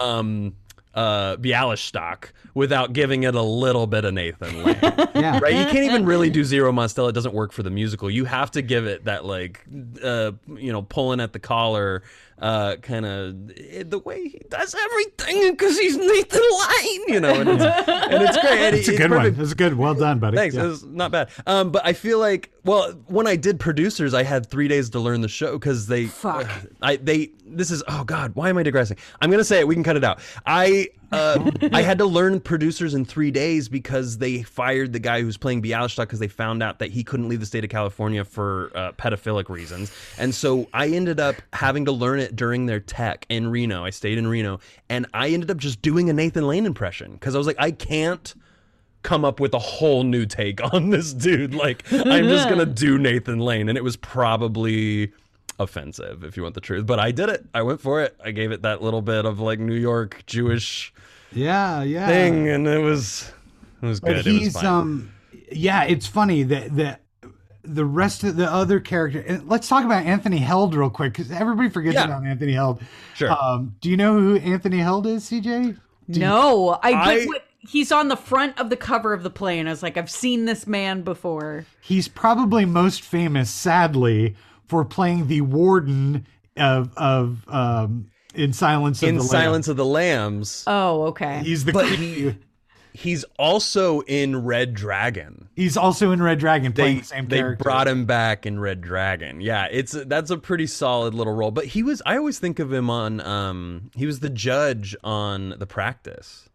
um uh Bialystok without giving it a little bit of Nathan Lane. yeah, right? You can't even really do Zero Mostel. It doesn't work for the musical. You have to give it that like uh you know pulling at the collar uh kind of the way he does everything because he's Nathan Lane, you know, and it's, and it's great. And it's a good perfect. one. It's a good. Well done, buddy. Thanks. Yeah. It was not bad. Um, but I feel like, well, when I did producers, I had three days to learn the show because they, Fuck. I they. This is oh god, why am I digressing? I'm gonna say it. We can cut it out. I uh, I had to learn producers in three days because they fired the guy who's playing Bialystok because they found out that he couldn't leave the state of California for uh, pedophilic reasons, and so I ended up having to learn it during their tech in Reno. I stayed in Reno, and I ended up just doing a Nathan Lane impression because I was like, I can't come up with a whole new take on this dude. Like, I'm just gonna do Nathan Lane, and it was probably offensive if you want the truth. But I did it. I went for it. I gave it that little bit of like New York Jewish yeah, yeah. thing, and it was it was good. But it was he's um, yeah. It's funny that that the rest of the other character. and Let's talk about Anthony Heald real quick because everybody forgets Yeah. about Anthony Heald. Sure. Um, do you know who Anthony Heald is, CJ? No, I, I- but what, he's on the front of the cover of the play, and I was like, I've seen this man before. He's probably most famous, sadly, for playing the warden of of um, in Silence of in the Silence of the Lambs. Oh, okay. He's the But creepy- He's also in Red Dragon. he's also in Red Dragon playing They the same they character. brought him back in Red Dragon. Yeah, it's that's a pretty solid little role. But he was I always think of him on um he was the judge on The Practice.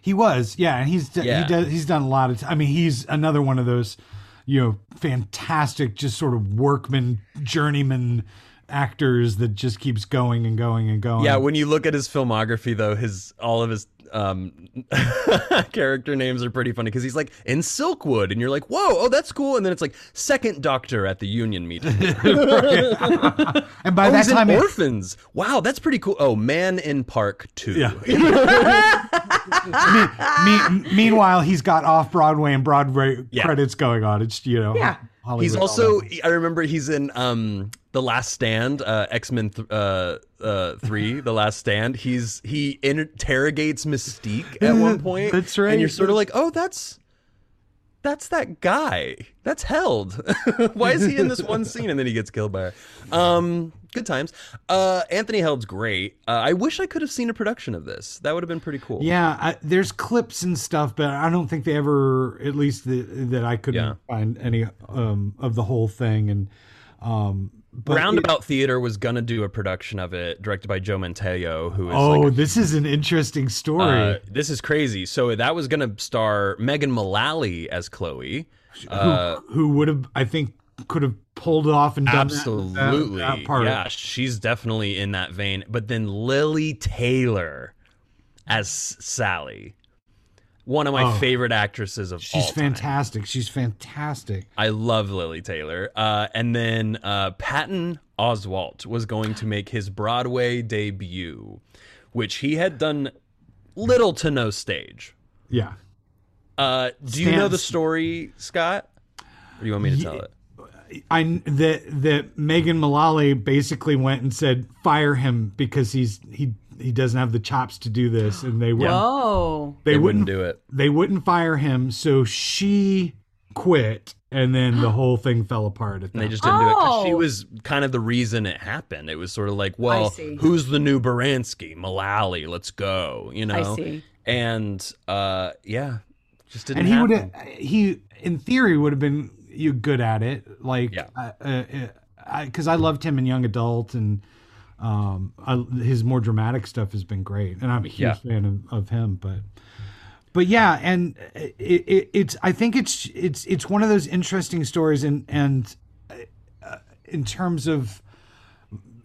He was, yeah, and he's Yeah. he does he's done a lot of. T- I mean, he's another one of those, you know, fantastic, just sort of workman, journeyman actors that just keeps going and going and going. Yeah, when you look at his filmography though, his all of his um character names are pretty funny because he's like in Silkwood and you're like, "Whoa, oh that's cool." And then it's like second doctor at the Union meeting. and by Oh, that he's time, in it- Orphans. Wow, that's pretty cool. Oh, Man in Park 2. Yeah. me, meanwhile, he's got off Broadway and Broadway Yeah. credits going on. It's you know, Yeah. Hollywood, He's also. I remember he's in um The Last Stand, uh X-Men th- uh uh 3, The Last Stand. He's he interrogates Mystique at one point. That's right. And you're sort of like, "Oh, that's that's that guy. That's Heald. Why is he in this one scene and then he gets killed by her?" Um good times. Uh Anthony Heald's great. Uh, I wish I could have seen a production of this. That would have been pretty cool. Yeah, I, there's clips and stuff, but I don't think they ever, at least the, that I couldn't Yeah. find any um, of the whole thing. And um, but Roundabout Theater was gonna do a production of it, directed by Joe Mantello, who is oh, like a this is an interesting story. Uh, this is crazy. So that was going to star Megan Mullally as Chloe. Uh, who would have, I think, could have pulled it off and done that- absolutely. that, that part. Yeah, she's definitely in that vein. But then Lili Taylor as Sally. One of my Oh. favorite actresses of all She's time. fantastic. She's fantastic. I love Lili Taylor. Uh, and then uh, Patton Oswalt was going to make his Broadway debut, which he had done little to no stage. Yeah. Uh, do you know the story, Scott? Or do you want me to tell it? I that that Megan Mullally basically went and said fire him because he's he he doesn't have the chops to do this, and they wouldn't Oh. they, They wouldn't wouldn't do it. they wouldn't fire him, so she quit, and then the whole thing fell apart. At And they that just didn't do it 'cause she Oh. was kind of the reason it happened. It was sort of like, well, who's the new Baranski? Mullally, let's go. You know. see. And uh, yeah, just didn't and he would have he in theory would have been you good at it like Yeah. because I, 'cause I loved him in young adult and um I, his more dramatic stuff has been great and i'm a huge Yeah. fan of, of him but but yeah and it, it, it's i think it's it's it's one of those interesting stories and and uh, in terms of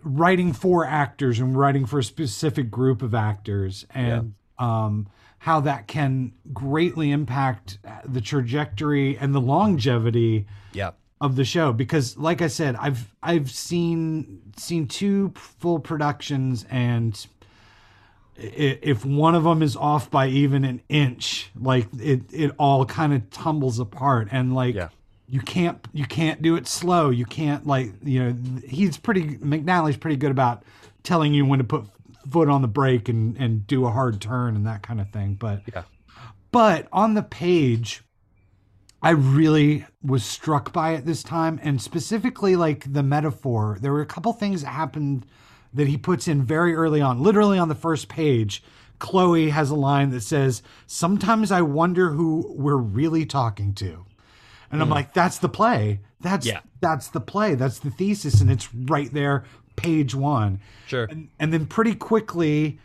writing for actors and writing for a specific group of actors and um, how that can greatly impact the trajectory and the longevity yeah. of the show because like i said i've i've seen seen two full productions and if one of them is off by even an inch like it it all kind of tumbles apart and like Yeah. you can't you can't do it slow you can't like you know he's pretty mcnally's pretty good about telling you when to put foot on the brake and and do a hard turn and that kind of thing but Yeah. but on the page I really was struck by it this time, and specifically like the metaphor. There were a couple things that happened that he puts in very early on, literally on the first page. Chloe has a line that says, Sometimes I wonder who we're really talking to. And I'm mm. like, that's the play. That's Yeah. that's the play. That's the thesis. And it's right there, page one. Sure. and, and then pretty quickly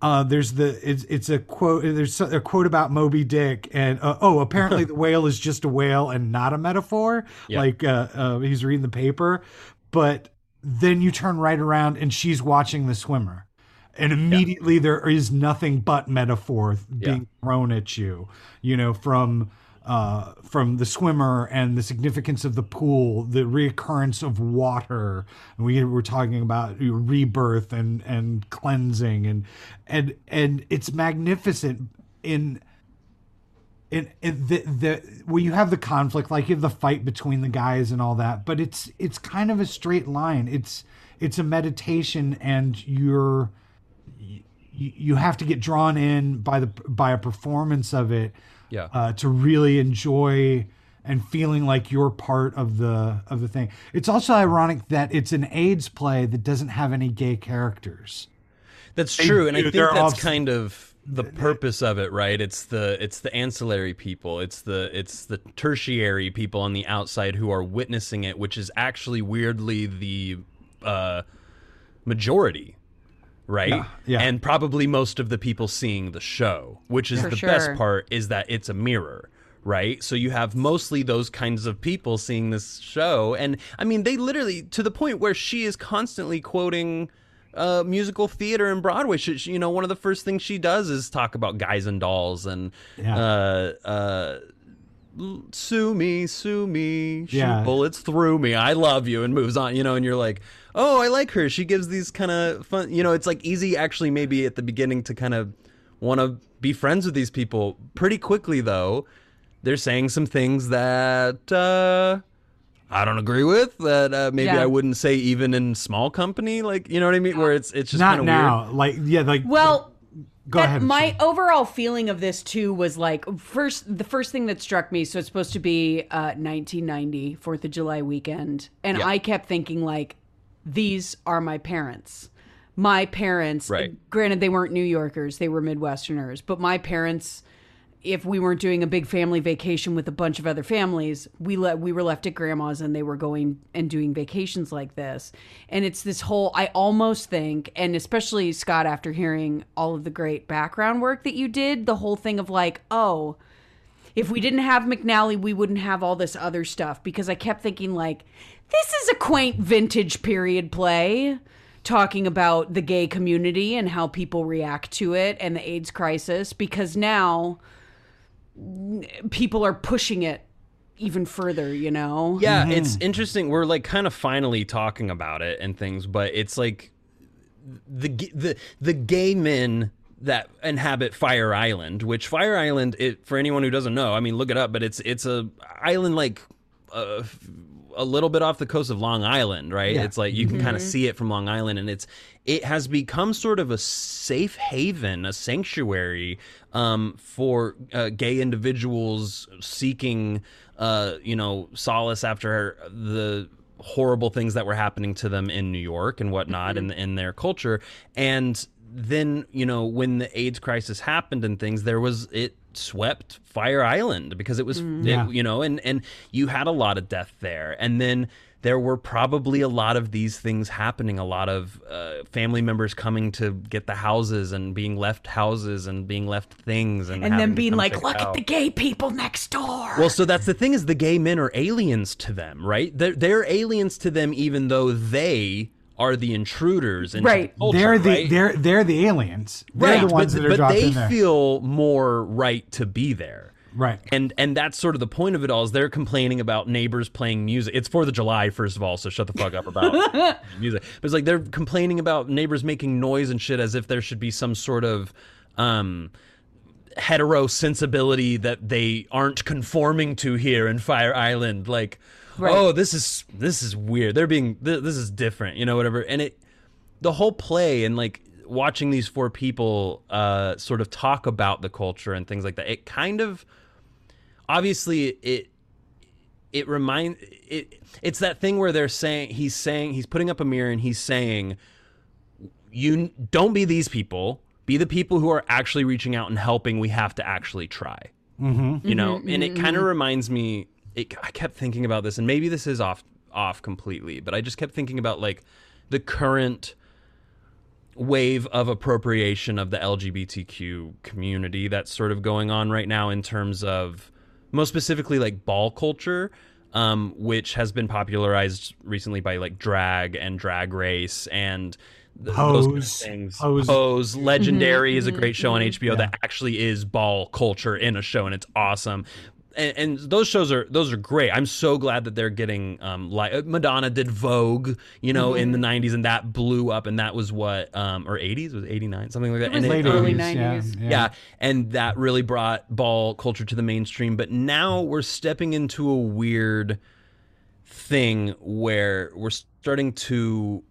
uh, there's the it's, it's a quote there's a quote about moby dick and uh, oh apparently the whale is just a whale and not a metaphor. Yeah. like uh, uh, he's reading the paper. But then you turn right around and she's watching the swimmer. And immediately there is nothing but metaphor being thrown at you you know from uh, from the swimmer and the significance of the pool, the reoccurrence of water. And we were talking about rebirth and and cleansing, and and and it's magnificent in in, in the the where you have the conflict, like you have the fight between the guys and all that, but it's it's kind of a straight line. It's it's a meditation, and you're you, you have to get drawn in by the by a performance of it Yeah. uh, to really enjoy and feeling like you're part of the of the thing. It's also ironic that it's an AIDS play that doesn't have any gay characters. That's true, and I think that's obs- kind of the purpose of it, right? It's the it's the ancillary people, it's the it's the tertiary people on the outside who are witnessing it, which is actually weirdly the uh, majority, right? yeah. And probably most of the people seeing the show, which is For the sure. best part, is that it's a mirror. Right, so you have mostly those kinds of people seeing this show, and I mean, they literally to the point where she is constantly quoting uh, musical theater and Broadway. She, she- you know, one of the first things she does is talk about guys and dolls and Yeah. uh, uh, sue me, sue me, shoot Yeah. bullets through me. I love you, and moves on. You know, and you're like, oh, I like her. She gives these kind of fun. You know, it's like easy actually maybe at the beginning to kind of want to be friends with these people. Pretty quickly though, they're saying some things that. Uh, I don't agree with that. Uh, maybe Yeah. I wouldn't say even in small company, like you know what I mean, where it's it's just Not kind of now. Like yeah, like Well, go ahead. My overall feeling of this too was like first the first thing that struck me. So it's supposed to be uh, 1990 Fourth of July weekend, and Yeah. I kept thinking like, these are my parents. My parents, Right. granted, they weren't New Yorkers; they were Midwesterners. But my parents, if we weren't doing a big family vacation with a bunch of other families, we let we were left at grandma's and they were going and doing vacations like this. And it's this whole I almost think, and especially Scott after hearing all of the great background work that you did, the whole thing of like, oh, if we didn't have McNally, we wouldn't have all this other stuff because I kept thinking like this is a quaint vintage period play talking about the gay community and how people react to it and the AIDS crisis because now people are pushing it even further, you know. Yeah, it's interesting. We're like kind of finally talking about it and things, but it's like the the the gay men that inhabit Fire Island, which Fire Island, it for anyone who doesn't know, I mean, look it up, but it's it's a island like uh, a little bit off the coast of Long Island, right? It's like you can kind of see it from Long Island, and it's it has become sort of a safe haven, a sanctuary um, for uh, gay individuals seeking, uh, you know, solace after the horrible things that were happening to them in New York and whatnot, in in their culture, and then you know when the AIDS crisis happened and things, there was it swept Fire Island because it was it- Yeah. you know and and you had a lot of death there and then there were probably a lot of these things happening a lot of uh, family members coming to get the houses and being left houses and being left things and And then being like, look out. at the gay people next door. Well, so that's the thing is the gay men are aliens to them, right? They're, they're aliens to them, even though they are the intruders. Into Right. The culture, they're the right? they're they're the aliens. They're right, the ones but, that are but dropped they in there. feel more right to be there. right. And and that's sort of the point of it all is they're complaining about neighbors playing music. It's Fourth of July, first of all, so shut the fuck up about music. But it's like they're complaining about neighbors making noise and shit as if there should be some sort of um hetero sensibility that they aren't conforming to here in Fire Island. Like, Right. oh, this is this is weird. They're being th- this is different, you know, whatever. And it the whole play and like watching these four people uh sort of talk about the culture and things like that. It kind of obviously it it remind it it's that thing where they're saying he's saying he's putting up a mirror and he's saying you don't be these people be the people who are actually reaching out and helping we have to actually try mm-hmm. you know mm-hmm. and it kind of mm-hmm. reminds me it, i kept thinking about this and maybe this is off off completely but i just kept thinking about like the current wave of appropriation of the lgbtq community that's sort of going on right now in terms of most specifically like ball culture um, which has been popularized recently by like drag and drag race and th- those kind of Pose. things. Pose. Pose. Mm-hmm. Legendary is a mm-hmm. great show on mm-hmm. HBO Yeah. that actually is ball culture in a show, and it's awesome. And, and those shows are those are great. I'm so glad that they're getting um like Madonna did Vogue, you know, in the '90s, and that blew up, and that was what um or '80s was '89 something like that. It and Late um, early 80s, yeah, 90s. yeah. yeah, and that really brought ball culture to the mainstream. But now we're stepping into a weird thing where we're starting to.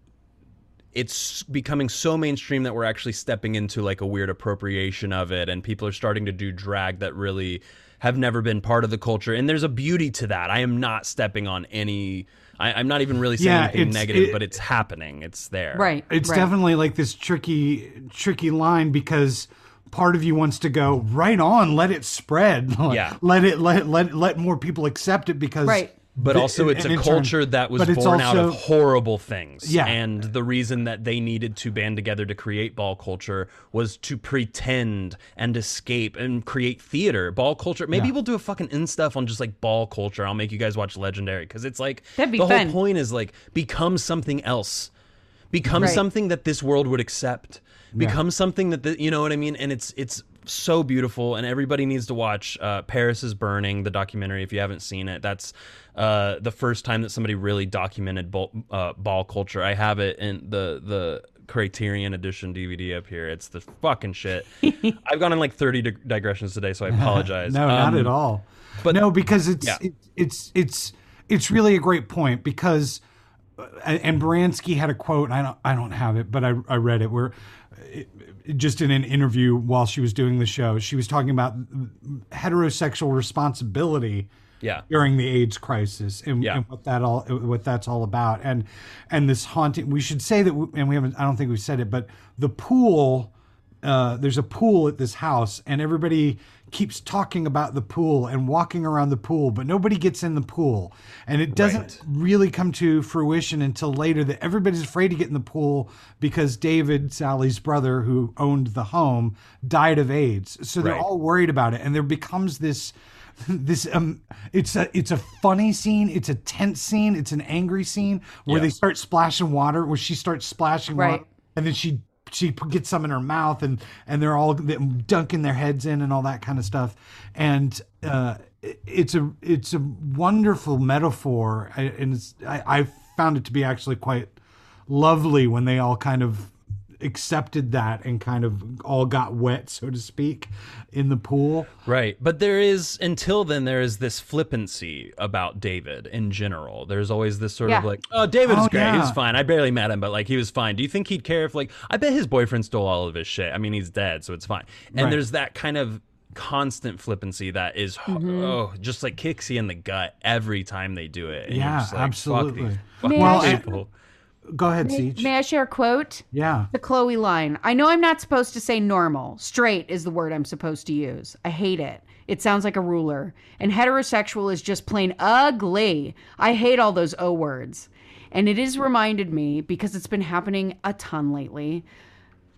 It's becoming so mainstream that we're actually stepping into like a weird appropriation of it, and people are starting to do drag that really have never been part of the culture. And there's a beauty to that. I am not stepping on any I, I'm not even really saying Yeah, anything negative, it- but it's happening. It's there. Right. it's right. definitely like this tricky tricky line because part of you wants to go right on let it spread Yeah. let it let let let more people accept it because Right. But the- also, it's a in turn- culture that was but it's born out of horrible things. Yeah. And the reason that they needed to band together to create ball culture was to pretend and escape and create theater. Ball culture. Maybe Yeah. we'll do a fucking in stuff on just like ball culture. I'll make you guys watch Legendary because it's like That'd be the fun. whole point is like become something else. Become Right. something that this world would accept. Become something that the, you know what I mean. And it's it's so beautiful, and everybody needs to watch uh, Paris is Burning, the documentary. If you haven't seen it, that's uh, the first time that somebody really documented ball, uh, ball culture. I have it in the the Criterion Edition DVD up here. It's the fucking shit. I've gone in like thirty dig- digressions today, so I apologize. No, not Um, at all. but- no, because it's Yeah. it, it's it's it's really a great point because and Baranski had a quote. I don't I don't have it, but I I read it where. It, it- just in an interview while she was doing the show, she was talking about heterosexual responsibility Yeah. during the AIDS crisis and, Yeah. and what that all what that's all about and and this haunting we should say that we, and we haven't I don't think we've said it but the pool uh, there's a pool at this house and everybody keeps talking about the pool and walking around the pool but nobody gets in the pool and it doesn't Right. really come to fruition until later that everybody's afraid to get in the pool because David Sally's brother who owned the home died of AIDS so they're Right. all worried about it and there becomes this this um it's a it's a funny scene it's a tense scene it's an angry scene where Yeah. they start splashing water where she starts splashing Right. water and then she she gets some in her mouth and and they're all dunking their heads in and all that kind of stuff. And uh it's a it's a wonderful metaphor and I, I found it to be actually quite lovely when they all kind of accepted that and kind of all got wet so to speak in the pool Right. But there is, until then, there is this flippancy about David in general. There's always this sort of like, oh, David's Oh, great. yeah. He's fine. I barely met him, but like he was fine. Do you think he'd care if, like, I bet his boyfriend stole all of his shit. I mean, he's dead, so it's fine. And Right. there's that kind of constant flippancy that is, mm-hmm. oh, just like kicks you in the gut every time they do it. And you're Yeah, just like, fuck absolutely. these fucking May I Well, share- people. Go ahead CJ. May I share a quote? yeah The Chloe line. I know I'm not supposed to say normal. Straight is the word I'm supposed to use. I hate it. It sounds like a ruler. And heterosexual is just plain ugly. I hate all those O words. And it has reminded me, because it's been happening a ton lately,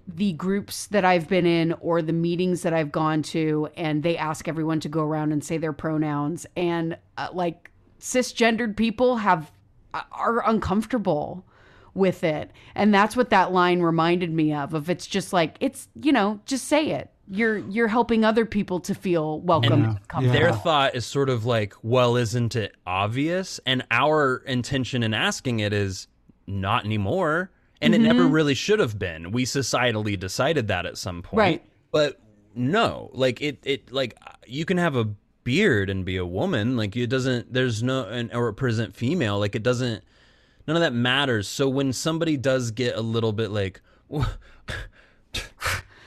the groups that I've been in or the meetings that I've gone to, and they ask everyone to go around and say their pronouns. And uh, like cisgendered people have are uncomfortable with it. And that's what that line reminded me of. Of it's just like it's, you know, just say it. You're you're helping other people to feel welcome and comfortable. Their thought is sort of like, well, isn't it obvious? And our intention in asking it is not anymore. And it never mm-hmm. really should have been. We societally decided that at some point. Right. But no, like it, it, like you can have a beard and be a woman. Like it doesn't, there's no, and, or present female. Like it doesn't, none of that matters. So when somebody does get a little bit like,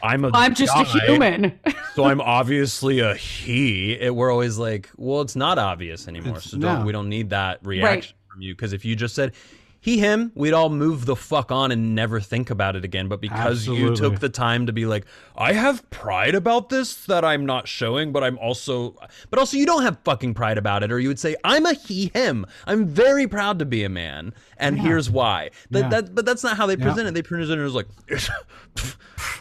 I'm a I'm just a human. so I'm obviously a he. It, we're always like, well, it's not obvious anymore. It's- so don't no. we don't need that reaction from you because if you just said he him, we'd all move the fuck on and never think about it again. But because you took the time to be like, I have pride about this that I'm not showing, but I'm also, but also you don't have fucking pride about it, or you would say I'm a he him. I'm very proud to be a man, and here's why. That, Yeah. that but that's not how they present it. They present it as like.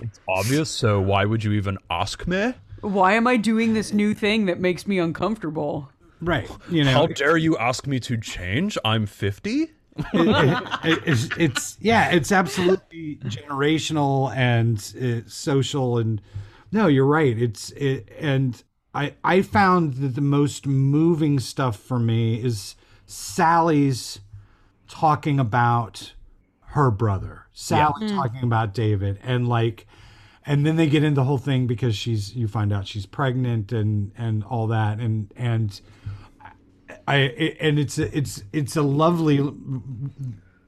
It's obvious, so why would you even ask me? Why am I doing this new thing that makes me uncomfortable? right you know How dare you ask me to change? I'm 50? It- it- it's, it's yeah it's absolutely generational and uh, social and no you're right. It's it, and i i found that the most moving stuff for me is sally's talking about her brother sally talking about david and like and then they get into the whole thing because she's you find out she's pregnant and and all that and and I and it's a, it's it's a lovely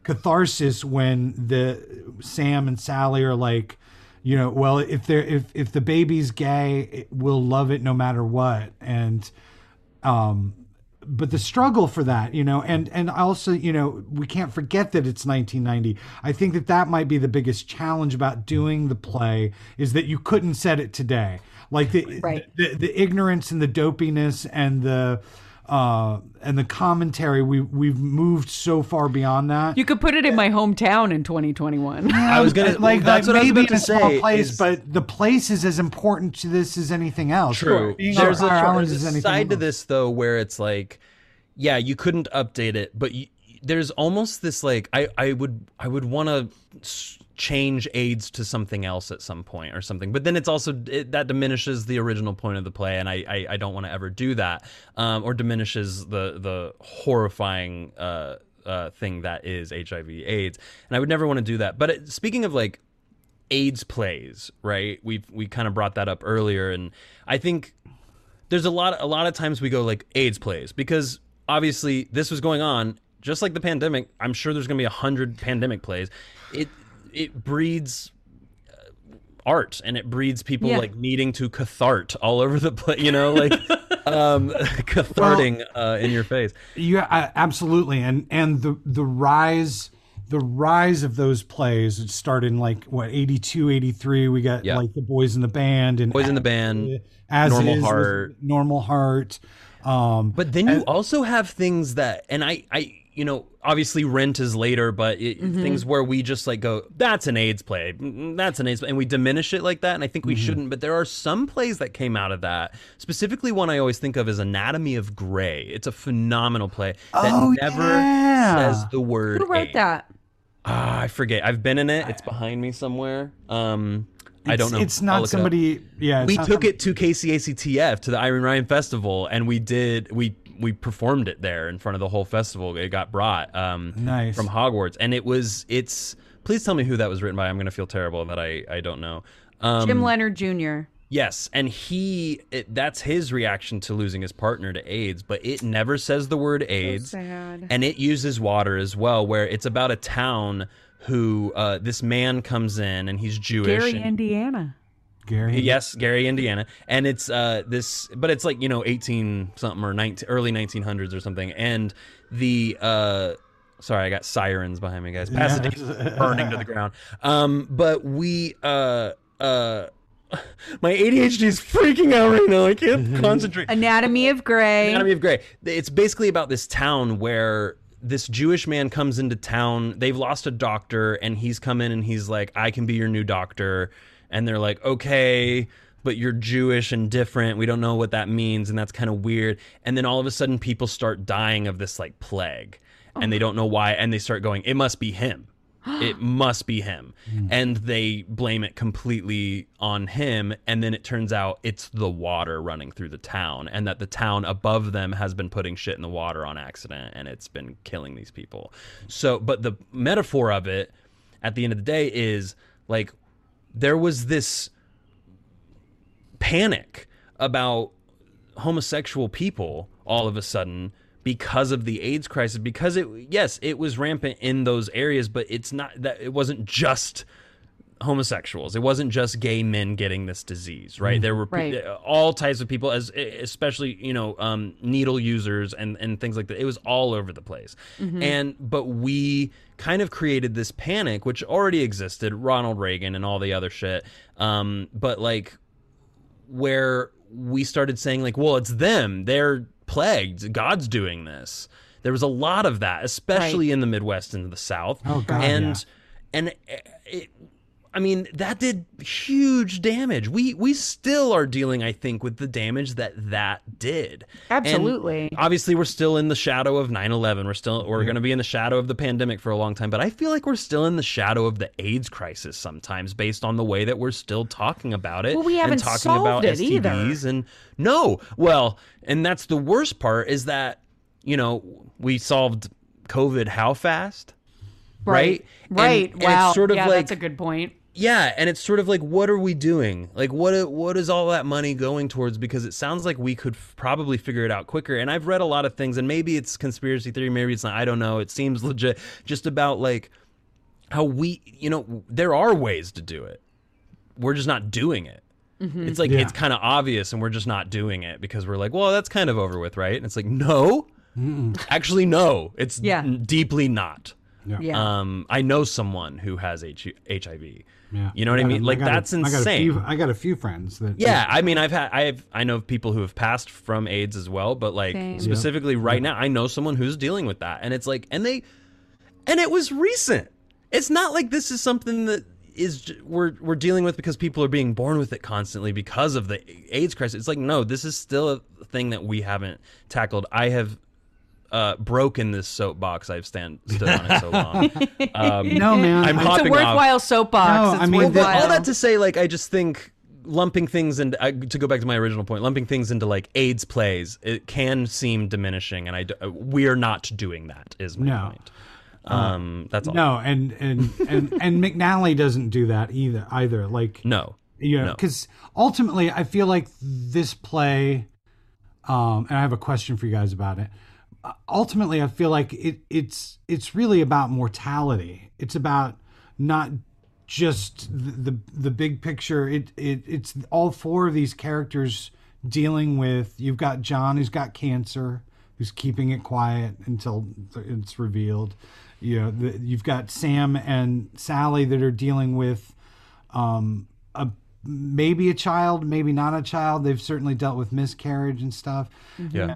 catharsis when the Sam and Sally are like, you know, well if they're if if the baby's gay, we'll love it no matter what, and um, but the struggle for that, you know, and and also, you know, we can't forget that it's 1990. I think that that might be the biggest challenge about doing the play is that you couldn't set it today. Like the Right. the, the ignorance and the dopiness and the uh and the commentary we we've moved so far beyond that. You could put it in my hometown in 2021. I was gonna like That's like what I was maybe about in a to small say. place, is- but the place is as important to this as anything else. True. Being There's a, there's a anything side to this though, where it's like, yeah, you couldn't update it, but you, there's almost this like, I, I would, I would want to change AIDS to something else at some point or something, but then it's also it, that diminishes the original point of the play, and I, I, I don't want to ever do that, um, or diminishes the the horrifying. Uh, uh, thing that is HIV/AIDS, and I would never want to do that. But it, speaking of like AIDS plays, right? We we kind of brought that up earlier, and I think there's a lot a lot of times we go like AIDS plays because obviously this was going on just like the pandemic. I'm sure there's going to be a hundred pandemic plays. It it breeds uh, art and it breeds people Yeah. like needing to cathart all over the place. You know, like um catharting uh, in your face. Yeah, uh, absolutely, and and the the rise the rise of those plays it started in like what 82 83 we got Yeah. like the boys in the band and Boys in the Band, as Normal Is Heart. normal heart um But then you also have things that, and I, I, you know, obviously Rent is later, but it, things where we just like go, that's an AIDS play, that's an AIDS, play," and we diminish it like that. And I think we shouldn't. But there are some plays that came out of that. Specifically, one I always think of is Anatomy of Gray. It's a phenomenal play that Oh, never yeah. says the word. Who wrote AIDS. that? Ah, I forget. I've been in it. It's behind me somewhere. Um, I don't know. it's not look it somebody yeah it's we took some- it to KCACTF to the Irene Ryan Festival, and we did we we performed it there in front of the whole festival. It got brought um, Nice. from Hogwarts, and it was it's. Please tell me who that was written by. I'm going to feel terrible that I I don't know. Um, Jim Leonard Jr. Yes, and he it, that's his reaction to losing his partner to AIDS, but it never says the word AIDS. sad. And it uses water as well where it's about a town who uh, this man comes in and he's Jewish Gary, and, Indiana. Gary Yes, Gary, Indiana, and it's uh this, but it's like you know eighteen something or nineteen early nineteen hundreds or something, and the uh. Sorry, I got sirens behind me, guys. Pasadena's burning to the ground. Um, but we, uh, uh, my ADHD is freaking out right now. I can't concentrate. Anatomy of Gray. Anatomy of Gray. It's basically about this town where this Jewish man comes into town. They've lost a doctor, and he's come in and he's like, "I can be your new doctor." And they're like, "Okay." But you're Jewish and different. We don't know what that means, and that's kind of weird. And then all of a sudden, people start dying of this like plague, and they don't know why. And they start going, "It must be him." it must be him. Hmm. And they blame it completely on him. And then it turns out it's the water running through the town, and that the town above them has been putting shit in the water on accident and it's been killing these people. So, but the metaphor of it at the end of the day is like there was this panic about homosexual people all of a sudden because of the AIDS crisis because it yes it was rampant in those areas but it's not that it wasn't just homosexuals. It wasn't just gay men getting this disease right? Mm. There were Right. Uh, all types of people as especially you know um, needle users and and things like that. It was all over the place. Mm-hmm. And but we kind of created this panic which already existed ronald reagan and all the other shit. Um, but like where we started saying like well it's them. They're plagued. God's doing this. There was a lot of that especially in the midwest and the south. Oh, God, and and it, I mean that did huge damage. We we still are dealing, I think, with the damage that that did. And Absolutely. obviously, we're still in the shadow of 9/11. We're still we're going to be in the shadow of the pandemic for a long time. But I feel like we're still in the shadow of the AIDS crisis sometimes, based on the way that we're still talking about it. Well, we and haven't talking solved about it either. STDs and no, well, and that's the worst part is that you know we solved COVID how fast right? And- Right. and it's wow. sort of yeah, like- that's a good point. Yeah, and it's sort of like, what are we doing? Like, what what is all that money going towards? Because it sounds like we could f- probably figure it out quicker. And I've read a lot of things, and maybe it's conspiracy theory, maybe it's not. I don't know. It seems legit, just about like how we, you know, there are ways to do it. We're just not doing it. It's like Yeah. it's kind of obvious, and we're just not doing it because we're like, well, that's kind of over with, right? And it's like, no, Actually, no, it's Yeah. deeply not. Yeah. Um, I know someone who has H- HIV. Yeah. You know what I got mean? a- Like got a- that's I got insane. few- I got a few friends that. Yeah, I mean, I've had, I've, I know people who have passed from AIDS as well, but like Same. specifically right now, I know someone who's dealing with that, and it's like, and they, and it was recent. It's not like this is something that is we're we're dealing with because people are being born with it constantly because of the AIDS crisis. It's like no, this is still a thing that we haven't tackled. I have. Uh, broken this soapbox I've stand stood on it so long. Um, No, man. I'm it's a hopping off. worthwhile soapbox. No, it's I mean, worthwhile. all that to say, like, I just think lumping things into uh, to go back to my original point, lumping things into like AIDS plays, it can seem diminishing, and I d- uh, we are not doing that. Is my No. point. Um, that's all. No, and and and and McNally doesn't do that either. Either like no, you know No. because ultimately i feel like this play um and i have a question for you guys about it Uh, ultimately i feel like it it's it's really about mortality. It's about not just the the, the big picture. It, it it's all four of these characters dealing with you've got john who's got cancer who's keeping it quiet until it's revealed. You know the, you've got sam and sally that are dealing with um, a maybe a child, maybe not a child. They've certainly dealt with miscarriage and stuff, yeah,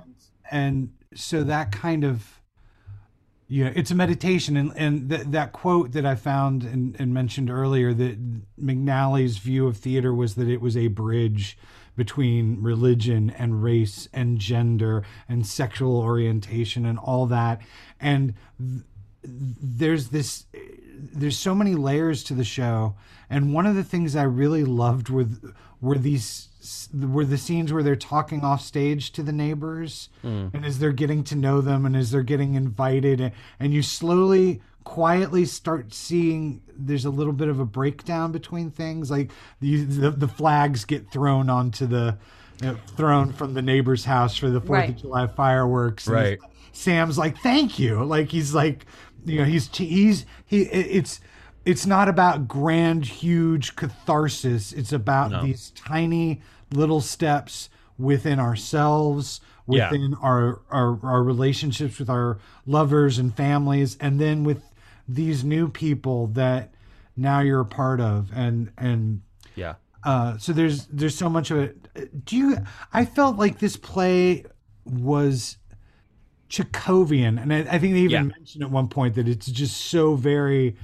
and so that kind of yeah, it's a meditation. And and th- that quote that I found and, and mentioned earlier that McNally's view of theater was that it was a bridge between religion and race and gender and sexual orientation and all that, and there's this there's so many layers to the show and one of the things i really loved were were these were the scenes where they're talking off stage to the neighbors and as they're getting to know them and as they're getting invited and, and you slowly quietly start seeing there's a little bit of a breakdown between things like the the, the flags get thrown onto the uh, thrown from the neighbor's house for the fourth Right. of july fireworks and Right. Sam's like, "Thank you." Like he's like, you know, he's he's he. It's it's not about grand, huge catharsis. It's about these tiny little steps within ourselves, Yeah. within our, our our relationships with our lovers and families, and then with these new people that now you're a part of, and and yeah. uh, so there's there's so much of it. Do you? I felt like this play was Chekhovian, and I, I think they even Yeah. mentioned at one point that it's just so very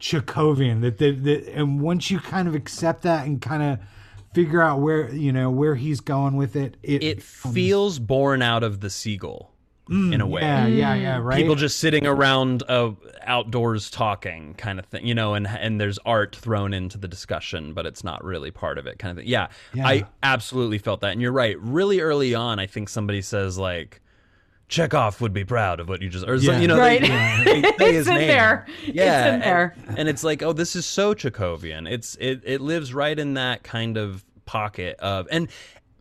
Chekhovian that that, that and once you kind of accept that and kind of figure out where you know where he's going with it, it, It feels born out of the seagull in a way. yeah yeah yeah right People just sitting around uh, outdoors talking, kind of thing, you know, and and there's art thrown into the discussion, but it's not really part of it, kind of thing. Yeah, Yeah. I absolutely felt that, and you're right. Really early on, I think somebody says like, Chekhov would be proud of what you just, or Yeah. you know, Right. they, they say his It's in name. there. It's Yeah, in and- and, it's like, oh, this is so Chekhovian. It's it it lives right in that kind of pocket of and.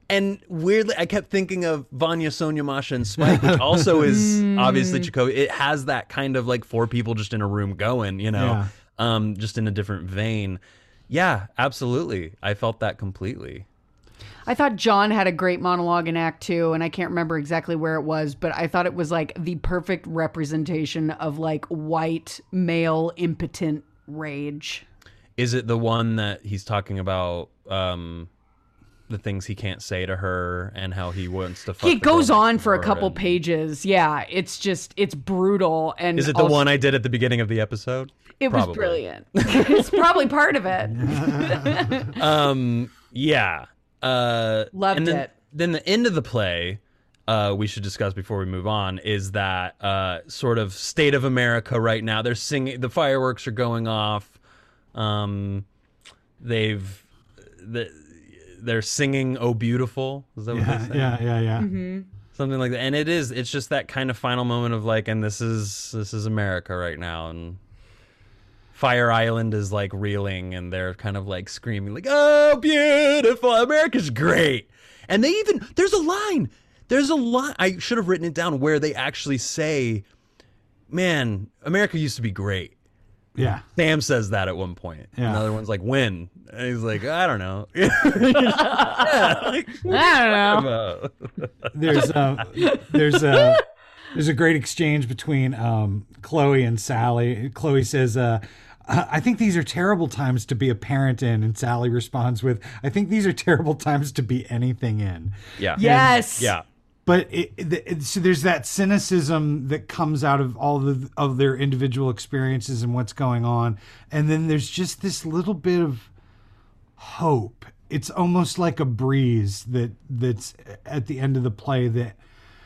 And weirdly, I kept thinking of Vanya, Sonia, Masha, and Spike, which also is obviously Chekhovian. It has that kind of like four people just in a room going, you know, Yeah. um, just in a different vein. Yeah, absolutely. I felt that completely. I thought John had a great monologue in Act Two, and I can't remember exactly where it was, but I thought it was like the perfect representation of like white male impotent rage. Is it the one that he's talking about um, the things he can't say to her and how he wants to? Fuck It goes on for a couple and- pages. Yeah, it's just it's brutal and Is it the also- one I did at the beginning of the episode? It was brilliant. it's probably part of it. Um, yeah. Uh, Loved and then, it. Then the end of the play, uh, we should discuss before we move on, is that uh, sort of state of America right now. They're singing, the fireworks are going off. Um, they've, the, they're singing "Oh Beautiful." Is that what yeah they say? yeah yeah yeah Mm-hmm. Something like that. And it is. It's just that kind of final moment of like, and this is this is America right now, and Fire Island is like reeling and they're kind of like screaming like, "Oh, beautiful. America's great." And they even there's a line. There's a line I should have written it down where they actually say, "Man, America used to be great." yeah Sam says that at one point. Yeah. Another one's like, "When?" And he's like, "I don't know." I don't know. Uh, there's a there's a There's a great exchange between um, Chloe and Sally. Chloe says, uh, I think these are terrible times to be a parent in. And Sally responds with, I think these are terrible times to be anything in. Yeah. Yes. Yeah. But it, it, it- so there's that cynicism that comes out of all the, of their individual experiences and what's going on. And then there's just this little bit of hope. It's almost like a breeze that that's at the end of the play that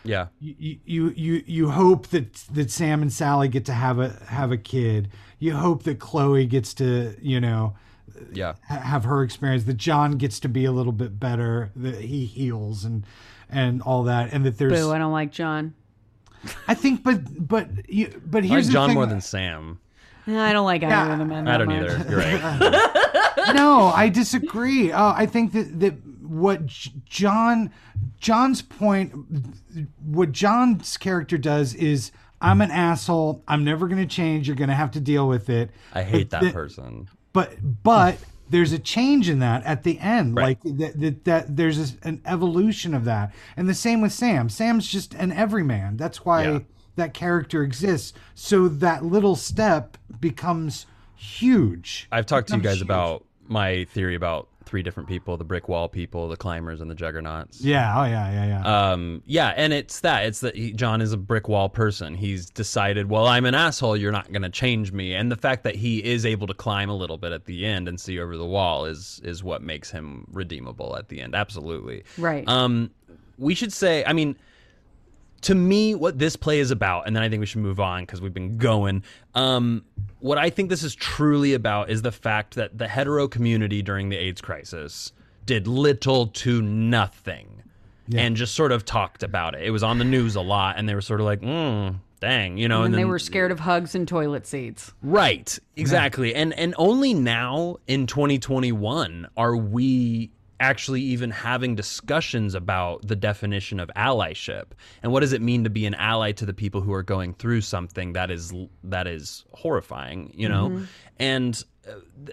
Yeah. you you you you hope that that Sam and Sally get to have a have a kid. You hope that Chloe gets to you know Yeah. ha- have her experience. That John gets to be a little bit better. That he heals and and all that. And that there's Boo, I don't like John. I think, but but you but I like here's the John thing. more than Sam. I don't like either Yeah. of them. I don't much. either. You're right. no, I disagree. Uh, I think that that what John John's point, what John's character does is, I'm an asshole. I'm never going to change. You're going to have to deal with it. I hate that the- person. But but there's a change in that at the end. Right. Like that, that that there's an evolution of that, and the same with Sam. Sam's just an everyman. That's why Yeah. that character exists. So that little step becomes huge. I've talked to you guys huge. about my theory about three different people: the brick wall people, the climbers, and the juggernauts. Yeah. Oh yeah. Yeah. Yeah. Um, yeah, and it's that. It's that he, John is a brick wall person. He's decided, well, I'm an asshole. You're not going to change me. And the fact that he is able to climb a little bit at the end and see over the wall is is what makes him redeemable at the end. Absolutely. Right. Um, we should say, I mean, to me, what this play is about, and then I think we should move on because we've been going. Um, what I think this is truly about is the fact that the hetero community during the AIDS crisis did little to nothing and just sort of talked about it. It was on the news a lot, and they were sort of like, mm, dang, you know, and and, they were scared of hugs and toilet seats. Right, exactly. And and only now in 2021 are we actually even having discussions about the definition of allyship and what does it mean to be an ally to the people who are going through something that is that is horrifying, you know? And uh,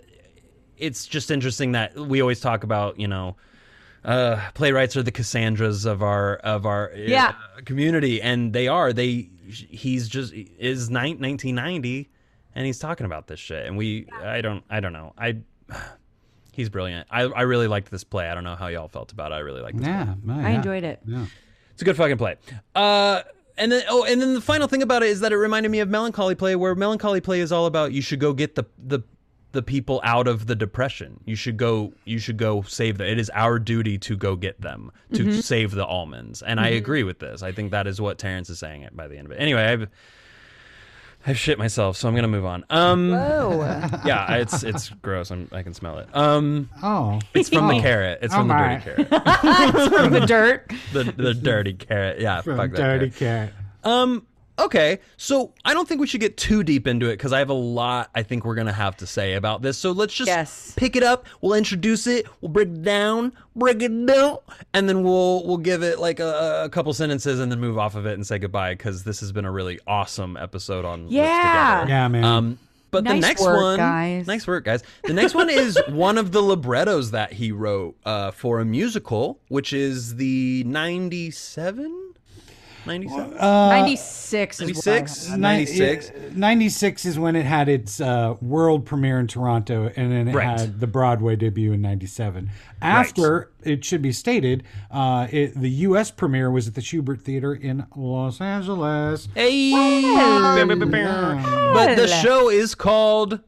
it's just interesting that we always talk about, you know, uh, playwrights are the Cassandras of our of our uh, community, and they are. They he's just is nine, 1990, and he's talking about this shit, and we I don't I don't know I. He's brilliant. I, I really liked this play. I don't know how y'all felt about it. I really liked this play. yeah, I enjoyed it. Yeah. It's a good fucking play. Uh, and then oh, and then the final thing about it is that it reminded me of Melancholy Play, where Melancholy Play is all about you should go get the the the people out of the depression. You should go. You should go save them. It is our duty to go get them to save the almonds. And I agree with this. I think that is what Terrence is saying it by the end of it. Anyway, I've I've shit myself, so I'm gonna move on. Um, Oh, yeah, it's it's gross. I'm, I can smell it. Um, Oh, it's from Oh. the carrot. It's Oh from the dirty carrot. It's from the dirt. The the dirty carrot. Yeah, from fuck that Dirty carrot. Cat. Um. Okay, so I don't think we should get too deep into it because I have a lot I think we're gonna have to say about this. So let's just Yes. pick it up. We'll introduce it. We'll break it down, break it down, and then we'll we'll give it like a, a couple sentences and then move off of it and say goodbye because this has been a really awesome episode on Yeah. Together. Yeah, man. Um, but the next work, one, guys. nice work, guys. The next one is one of the librettos that he wrote uh, for a musical, which is the 97? 97? Uh, 96 is 96? When, 96? 96 is when it had its uh, world premiere in Toronto, and then it Right. had the Broadway debut in 97. After, it should be stated, uh, it, the U.S. premiere was at the Shubert Theater in Los Angeles. Hey! But the show is called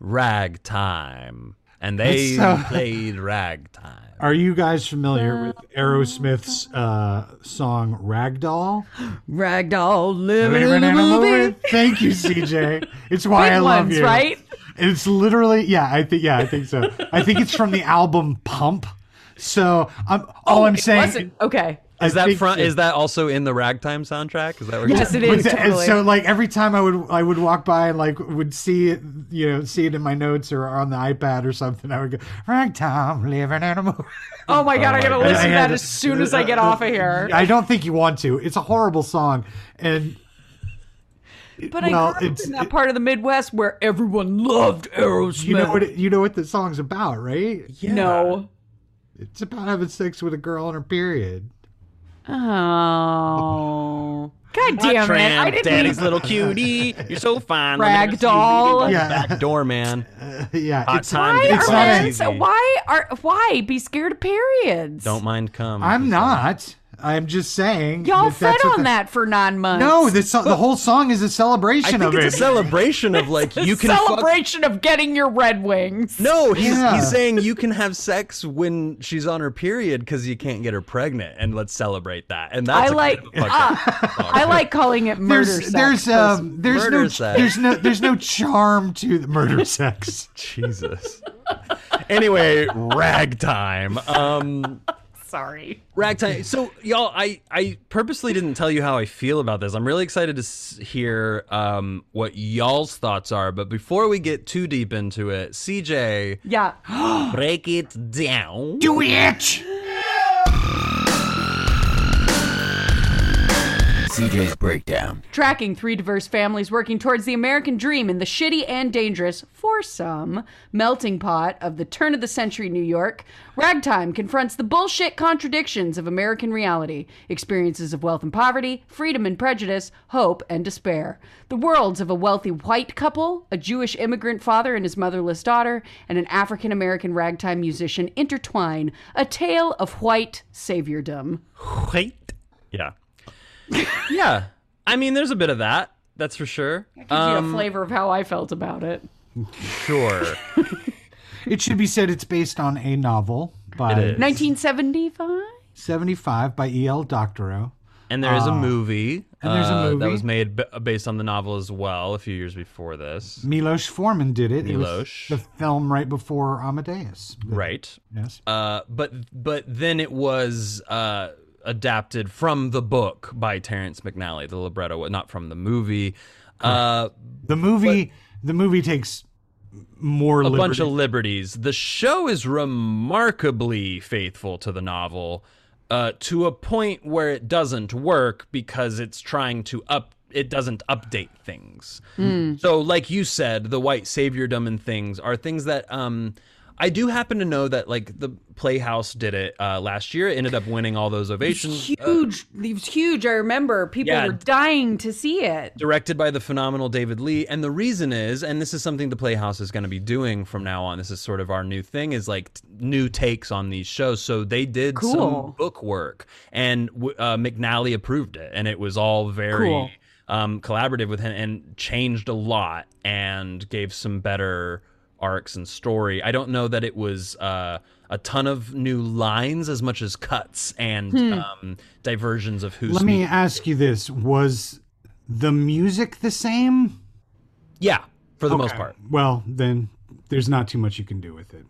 Ragtime. And they so- played Ragtime. Are you guys familiar with Aerosmith's uh, song Ragdoll? Ragdoll living in a movie. Thank you, CJ. It's why Big I love ones, you. right? It's literally yeah. I think yeah. I think so. I think it's from the album Pump. So I'm all I'm saying. wasn't. Okay. Is I that front? so. Is that also in the Ragtime soundtrack? Is that what Yes, it is. But and Totally. So like every time I would I would walk by and like would see it, you know, see it in my notes or on the iPad or something. I would go ragtime living in a movie. Oh my god, oh I gotta God. listen to that to- as soon as I get off of here. I don't think you want to. It's a horrible song, and But well, I grew up it's- in that part of the Midwest where everyone loved Aerosmith. you know what it, you know what the song's about, right? Yeah. No. It's about having sex with a girl on her period. Oh. God, God damn it! I Tramp, didn't daddy's mean- little cutie. You're so fine. Let me Rag see doll. Yeah. Back door, man. yeah, Hot it's, time. Why It's are not men a- so- why are why be scared of periods? Don't mind cum. I'm not. I'm just saying. Y'all that fed on the- that for nine months. No, the, so- the whole song is a celebration think of it's a celebration of like you can fuck celebration of getting your Red Wings. No, he's Yeah. he's saying you can have sex when she's on her period because you can't get her pregnant, and let's celebrate that. And I that's a like. kind of fucked ah, I like calling it murder there's sex. there's um there's no sex. there's no there's no charm to the murder sex. Jesus. anyway, ragtime. Um, Sorry. ragtime. So, y'all, I I purposely didn't tell you how I feel about this. I'm really excited to hear um what y'all's thoughts are. But before we get too deep into it, CJ, Yeah. break it down. Do it. CJ's Breakdown. Tracking three diverse families working towards the American dream in the shitty and dangerous, for some, melting pot of the turn of the century New York, Ragtime confronts the bullshit contradictions of American reality, experiences of wealth and poverty, freedom and prejudice, hope and despair. The worlds of a wealthy white couple, a Jewish immigrant father and his motherless daughter, and an African American ragtime musician intertwine, a tale of white saviordom. White? Yeah. yeah. I mean, there's a bit of that. That's for sure. Gives you a flavor of how I felt about it. Sure. It should be said it's based on a novel by 1975? 75 by E.L. Doctorow. And there is a movie. And there's a uh, that was made b- based on the novel as well a few years before this. Milos Forman did it. It was Milos. the film right before Amadeus. Right. Yes. Uh, but but then it was uh, adapted from the book by Terrence McNally, the libretto, not from the movie. Uh, The movie the movie takes more a liberty. bunch of liberties. The show is remarkably faithful to the novel, uh, to a point where it doesn't work because it's trying to up. It doesn't update things. So, like you said, the white saviordom and things are things that um, I do happen to know that like the Playhouse did it uh, last year. It ended up winning all those ovations. huge. it was huge. I remember people Yeah. were dying to see it. directed by the phenomenal David Lee. And the reason is, and this is something the Playhouse is going to be doing from now on. This is sort of our new thing, is like t- new takes on these shows. So they did Cool. some book work, and uh, McNally approved it, and it was all very. Cool. Um, collaborative with him and changed a lot and gave some better arcs and story. I don't know that it was uh, a ton of new lines as much as cuts and um, diversions of who's Let me ask you this: Was the music the same? yeah for the most part. Well, then there's not too much you can do with it.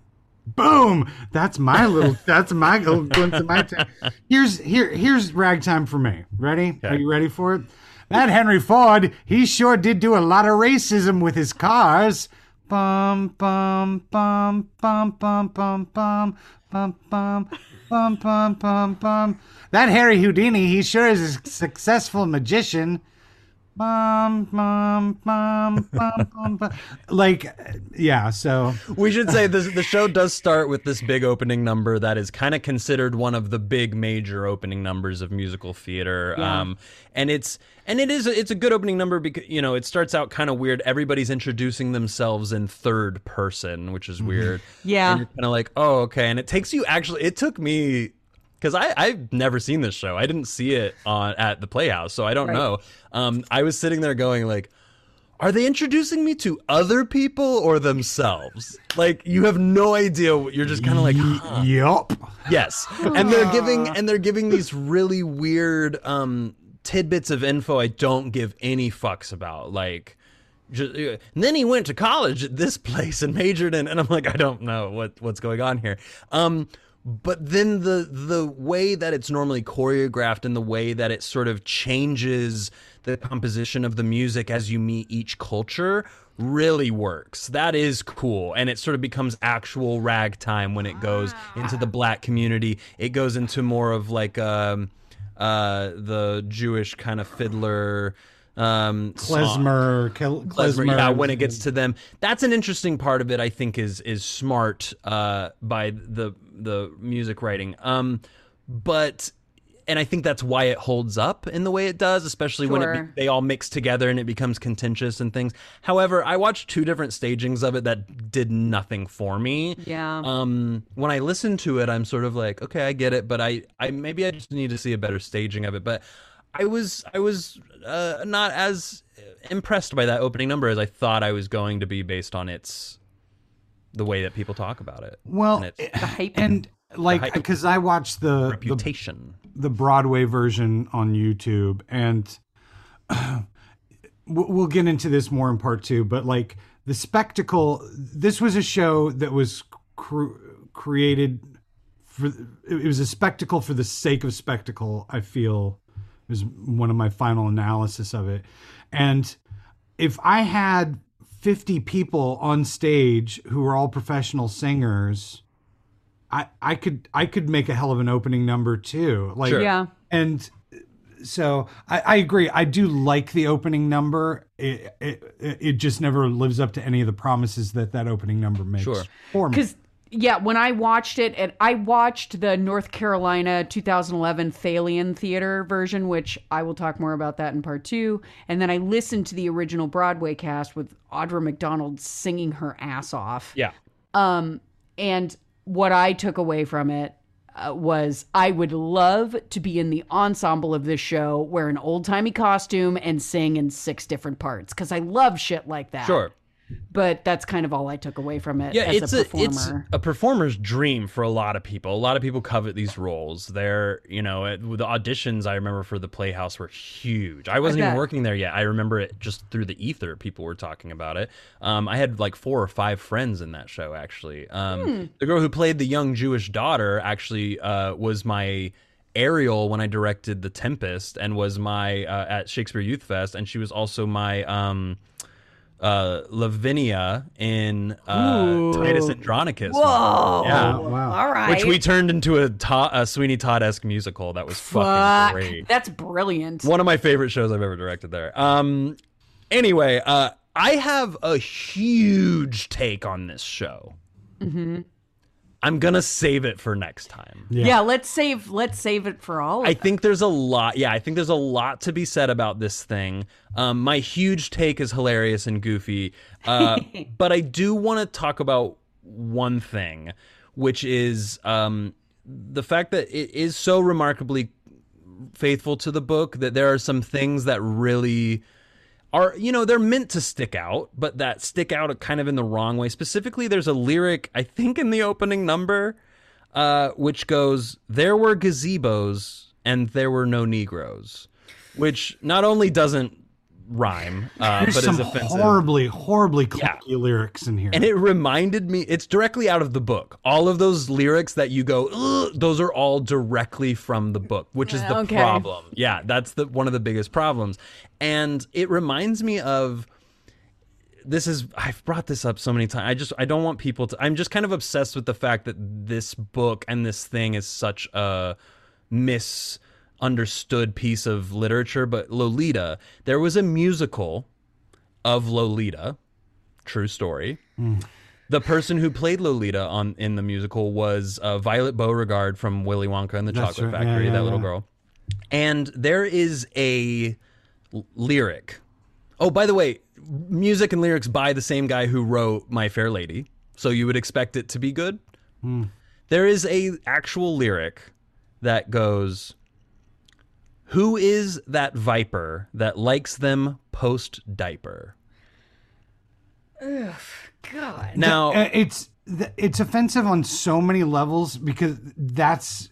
Boom! That's my little. that's my little glimpse of my time. Here's here here's ragtime for me. Ready? Are you ready for it? That Henry Ford, he sure did do a lot of racism with his cars. Bum bum bum bum bum bum bum bum bum bum bum bum bum. That Harry Houdini, he sure is a successful magician. Bum bum bum bum bum bum. Like, yeah. So We should say this the show does start with this big opening number that is kind of considered one of the big major opening numbers of musical theater. Um and it's and it is it's a good opening number because you know, it starts out kind of weird. Everybody's introducing themselves in third person, which is weird. Yeah. And you're kind of like, "Oh, okay." And it takes you actually it took me because I I've never seen this show. I didn't see it on at the Playhouse, so I don't know. Um, I was sitting there going like, "Are they introducing me to other people or themselves?" Like you have no idea. what- You're just kind of like, huh. yup. yes, and they're giving and they're giving these really weird um, tidbits of info I don't give any fucks about, like. Just, and then he went to college at this place and majored in, and I'm like, I don't know what what's going on here. Um, but then the the way that it's normally choreographed and the way that it sort of changes the composition of the music as you meet each culture really works. That is cool, and it sort of becomes actual ragtime when it goes into the black community. It goes into more of like um, uh, the Jewish kind of fiddler. Um, Klezmer, Kel- klezmer, klezmer. yeah, when it gets to them, that's an interesting part of it. I think is is smart uh, by the the music writing. Um, but and I think that's why it holds up in the way it does, especially when it be, they all mix together and it becomes contentious and things. However, I watched two different stagings of it that did nothing for me. Yeah. Um, when I listen to it, I'm sort of like, okay, I get it, but I, I maybe I just need to see a better staging of it. But I was, I was uh, not as impressed by that opening number as I thought I was going to be based on its the way that people talk about it. Well, and its The hype. and like because I watched the, the reputation. the Broadway version on YouTube, and we'll we'll get into this more in part two. But like the spectacle, this was a show that was cr- created for. It was a spectacle for the sake of spectacle. I feel is one of my final analysis of it, and if I had 50 people on stage who were all professional singers, I I could I could make a hell of an opening number too. Like Sure. yeah. and so I, I agree. I do like the opening number. It, it it just never lives up to any of the promises that that opening number makes. Sure. For me. Because yeah, when I watched it, and I watched the North Carolina 2011 Thalian Theater version, which I will talk more about that in part two. And then I listened to the original Broadway cast with Audra McDonald singing her ass off. Yeah. Um, and what I took away from it uh, was I would love to be in the ensemble of this show, wear an old timey costume, and sing in six different parts because I love shit like that. Sure. But that's kind of all I took away from it. Yeah, as it's a a, performer. it's a performer's dream for a lot of people. A lot of people covet these roles. They're, you know, it, the auditions I remember for the Playhouse were huge. I wasn't even working there yet. I remember it just through the ether. People were talking about it. Um, I had like four or five friends in that show. Actually, um, Hmm. the girl who played the young Jewish daughter actually uh, was my. Ariel when I directed The Tempest and was my uh, at Shakespeare Youth Fest, and she was also my um, uh, Lavinia in uh, Titus Andronicus. Whoa. Yeah. Oh, wow. All right. Which we turned into a, to- a Sweeney Todd esque musical that was fucking great. That's brilliant. One of my favorite shows I've ever directed there. Um, anyway, uh, I have a huge take on this show. Mm-hmm. I'm gonna save it for next time. Yeah. let's save let's save it for all of I them. think there's a lot. Yeah, I think there's a lot to be said about this thing. Um, my huge take is hilarious and goofy, uh, but I do want to talk about one thing, which is um, the fact that it is so remarkably faithful to the book that there are some things that really are you know they're meant to stick out but that stick out kind of in the wrong way. Specifically there's a lyric i think in the opening number uh, which goes there were gazebos and there were no negroes which not only doesn't rhyme uh, There's but some is offensive horribly, horribly clunky lyrics in here. and it reminded me, it's directly out of the book. All of those lyrics that you go, those are all directly from the book, which is the Okay. problem. Yeah, that's the one of the biggest problems. And it reminds me of this is I've brought this up so many times. I just I don't want people to I'm just kind of obsessed with the fact that this book and this thing is such a misunderstood piece of literature, but Lolita, there was a musical of Lolita, true story. The person who played Lolita on in the musical was uh, Violet Beauregard from Willy Wonka and the That's Chocolate right. Factory, yeah, that little yeah. girl. And there is a l- lyric. Oh, by the way, music and lyrics by the same guy who wrote My Fair Lady, so you would expect it to be good. There is a actual lyric that goes, "Who is that viper that likes them post diaper?" Ugh, God. Now, Uh, it's it's offensive on so many levels because that's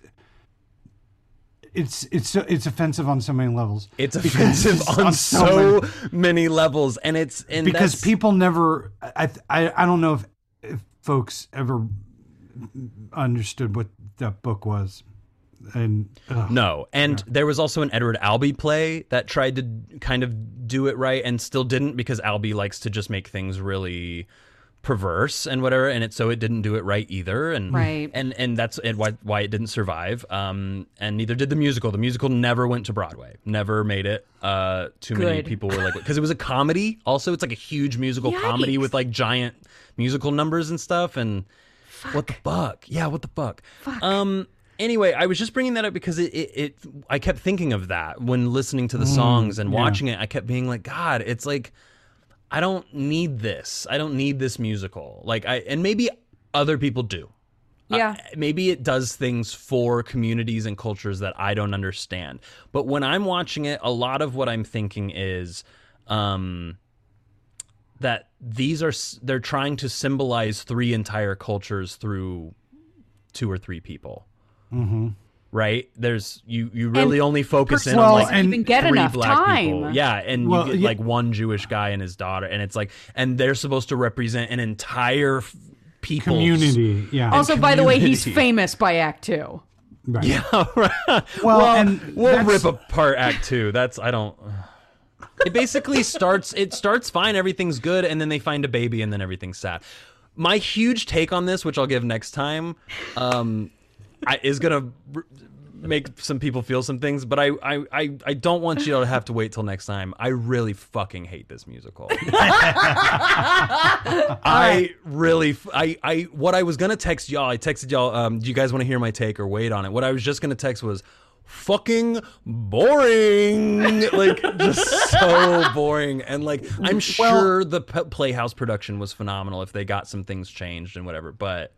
it's it's it's offensive on so many levels. It's offensive it's on so many levels, and it's and because that's- people never I, I I don't know if, if folks ever understood what that book was and ugh. No, and there was also an Edward Albee play that tried to kind of do it right and still didn't because Albee likes to just make things really perverse and whatever, and it so it didn't do it right either, and Right. and and that's and why why it didn't survive. Um, and neither did the musical. The musical never went to Broadway, never made it. Uh, too many people were like because it was a comedy. Also, it's like a huge musical comedy with like giant musical numbers and stuff, and what the fuck? Yeah, what the fuck? Um, anyway, I was just bringing that up because it, it, it I kept thinking of that when listening to the songs and yeah. watching it. I kept being like, God, it's like I don't need this. I don't need this musical. Like I and maybe other people do. Yeah. Uh, maybe it does things for communities and cultures that I don't understand. But when I'm watching it, a lot of what I'm thinking is um that these are they're trying to symbolize three entire cultures through two or three people. Mm-hmm. Right? There's you you really only focus in Well, on like and- even get three enough black time. people. Yeah, and Well, you get yeah. like one Jewish guy and his daughter, and it's like, and they're supposed to represent an entire people Community, yeah. Also, by the way, he's famous by Act Two. Right. Yeah, right. Well, Well, and we'll rip apart Act Two. That's I don't. It basically starts. It starts fine. Everything's good, and then they find a baby, and then everything's sad. My huge take on this, which I'll give next time, um, I, is gonna r- make some people feel some things. But I, I, I, I don't want you to have to wait till next time. I really fucking hate this musical. I really, f- I, I, what I was gonna text y'all, I texted y'all. Um, do you guys want to hear my take or wait on it? What I was just gonna text was fucking boring, like just so boring. And like, I'm sure the P- Playhouse production was phenomenal if they got some things changed and whatever. But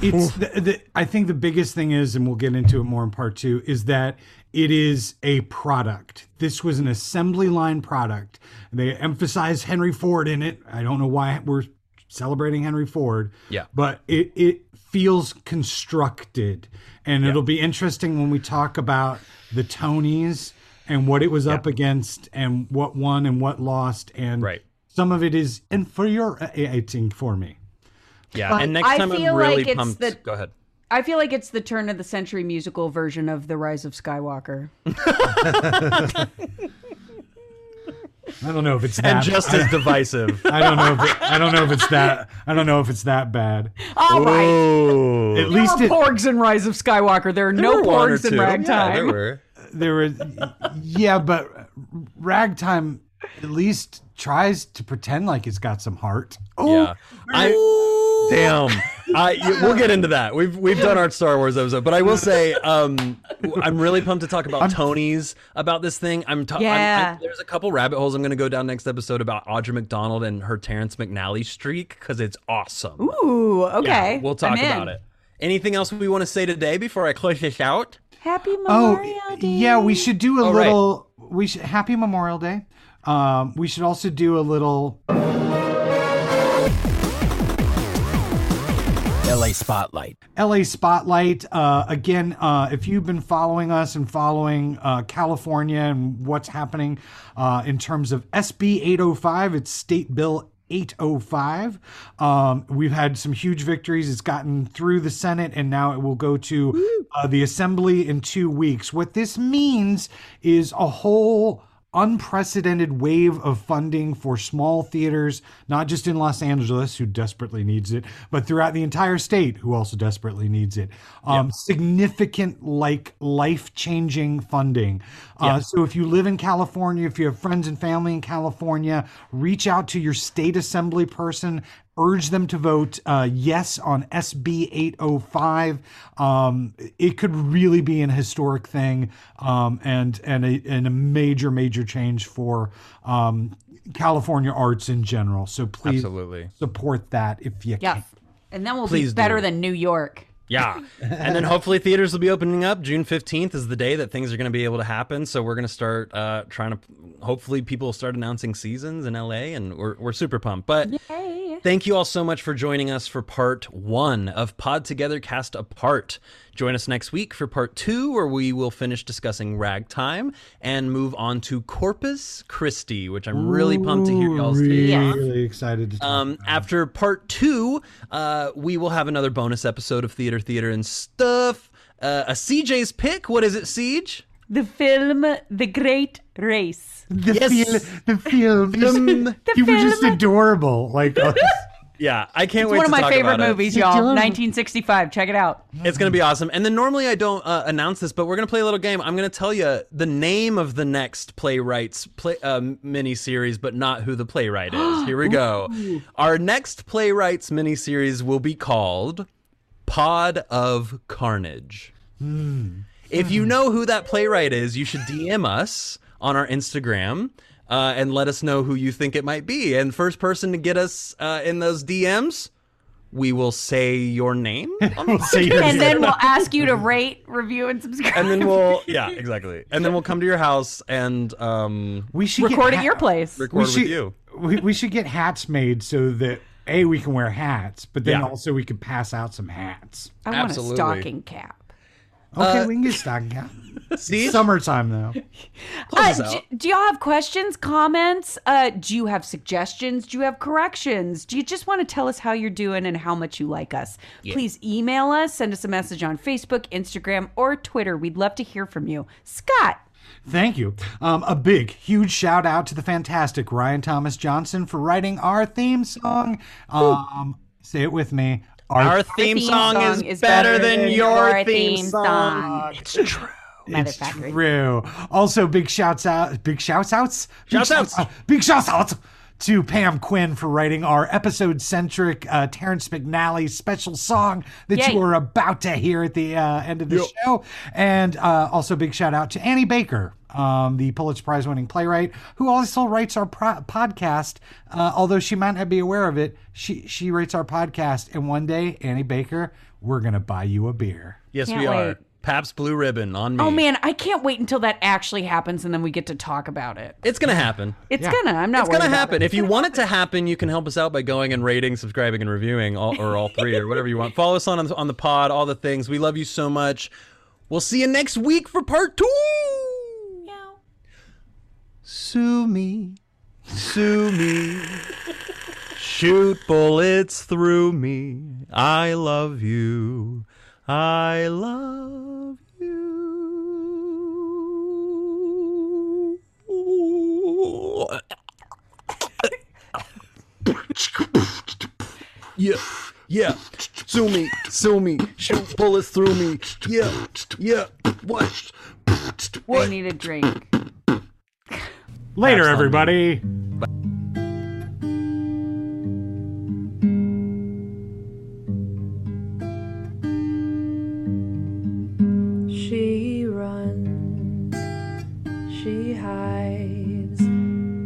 it's the, the, I think the biggest thing is, and we'll get into it more in part two, is that it is a product. This was an assembly line product. They emphasize Henry Ford in it. I don't know why we're celebrating Henry Ford. Yeah. But it it feels constructed, and it'll be interesting when we talk about the Tonys and what it was up against, and what won and what lost, and Right. some of it is uh, infuriating for me. Yeah, But and next I time I'm feel really like it's pumped. the- Go ahead. I feel like it's the turn of the century musical version of The Rise of Skywalker. I don't know if it's that. And just as divisive. I don't know if it, I don't know if it's that I don't know if it's that bad. All right. Ooh. At There least were it, porgs in Rise of Skywalker. There are There no were one or porgs in. Ragtime. Yeah, there were. there was yeah, but ragtime at least tries to pretend like it's got some heart. Oh, Yeah. I damn. I we'll get into that. We've we've done our Star Wars episode, but I will say um I'm really pumped to talk about Tony's about this thing. I'm, ta- I'm- Yeah. I'm- there's a couple rabbit holes I'm going to go down next episode about Audra McDonald and her Terrence McNally streak cuz it's awesome. Ooh, okay. Yeah, we'll talk about it. Anything else we want to say today before I close this out? Happy Memorial oh Day. yeah, we should do a Oh, right. little. We should happy Memorial Day. Um, we should also do a little. LA Spotlight. LA Spotlight. Uh, again, uh, if you've been following us and following uh, California and what's happening uh, in terms of SB 805, it's State Bill 805. Um, we've had some huge victories. It's gotten through the Senate and now it will go to uh, the Assembly in two weeks. What this means is a whole unprecedented wave of funding for small theaters, not just in Los Angeles, who desperately needs it, but throughout the entire state, who also desperately needs it. Um, Significant, like life changing funding. Uh, so if you live in California, if you have friends and family in California, reach out to your state assembly person. Urge them to vote uh, yes on SB 805. Um, it could really be an historic thing um, and and a, and a major major change for um, California arts in general. So please Absolutely. support that if you Yeah. can. And then we'll Please be better do. than New York. Yeah. and then hopefully theaters will be opening up. June 15th is the day that things are going to be able to happen. So we're going to start uh, trying to, hopefully, people will start announcing seasons in LA, and we're, we're super pumped. But thank you all so much for joining us for part one of Pod Together Cast Apart. Join us next week for part two, where we will finish discussing ragtime and move on to Corpus Christi, which I'm really pumped to hear y'all's take Really, on. really excited to talk Um, after part two, uh, we will have another bonus episode of Theater, Theater, and Stuff. Uh, a CJ's pick. What is it, Siege? The film The Great Race. the Yes. feel, the film. Film. you were just adorable. Like uh, Yeah, I can't It's wait one to of my talk favorite about it. movies, y'all. 1965. Check it out. It's gonna be awesome. And then normally I don't uh, announce this, but we're gonna play a little game. I'm gonna tell you the name of the next playwrights play uh, mini series, but not who the playwright is. Here we go. Our next playwrights mini series will be called Pod of Carnage. If you know who that playwright is, you should DM us on our Instagram uh, and let us know who you think it might be. And first person to get us uh, in those DMs, we will say your name. on the So you're- and then we'll ask you to rate, review, and subscribe. and then we'll yeah exactly and then we'll come to your house and um we should record get at ha- your place. record we with should, you We, we should get hats made so that a we can wear hats, but then Yeah. also we could pass out some hats. I want Absolutely. a stocking cap. Okay, Uh, we can get stocking cap. Steve? Summertime though. Uh, us do, do y'all have questions, comments? Uh, do you have suggestions? Do you have corrections? Do you just want to tell us how you're doing and how much you like us? Please email us, send us a message on Facebook, Instagram, or Twitter. We'd love to hear from you. Scott, Thank you. Um, a big, huge shout out to the fantastic Ryan Thomas Johnson for writing our theme song. Um, say it with me. Our theme, theme song, song is, better than your theme, song. It's true. It's true. Also, big shouts out, big shouts outs, big Shouts outs. uh, big shouts out to Pam Quinn for writing our episode centric uh, Terrence McNally special song that Yay. you are about to hear at the uh, end of the show. And uh, also, big shout out to Annie Baker. Um, the Pulitzer Prize winning playwright who also writes our pro- podcast. Uh, although she might not be aware of it, she she writes our podcast. And one day, Annie Baker, we're gonna buy you a beer. Yes, Can't we are. wait. Pabst Blue Ribbon on me. Oh man, I can't wait until that actually happens and then we get to talk about it. It's gonna happen. It's Yeah. gonna. I'm not. It's gonna happen. it. If you want it to happen, you can help us out by going and rating, subscribing, and reviewing, all, or all three, or whatever you want. Follow us on on the pod, all the things. We love you so much. We'll see you next week for part two. Sue me, sue me, shoot bullets through me. I love you, I love you. Yeah, yeah. Sue me, sue me, shoot bullets through me. Yeah, yeah. What? I need a drink. Later, Pass everybody. She runs, she hides,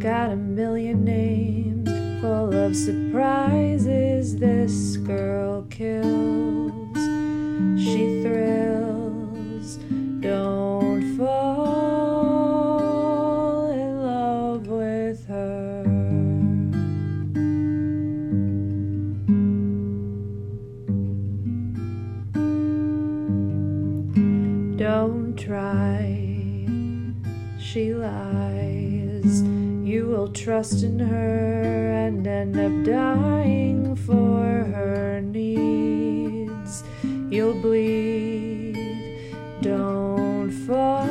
got a million names full of surprises. This girl kills, she thrills. trust in her and end up dying for her needs. You'll bleed, don't fall.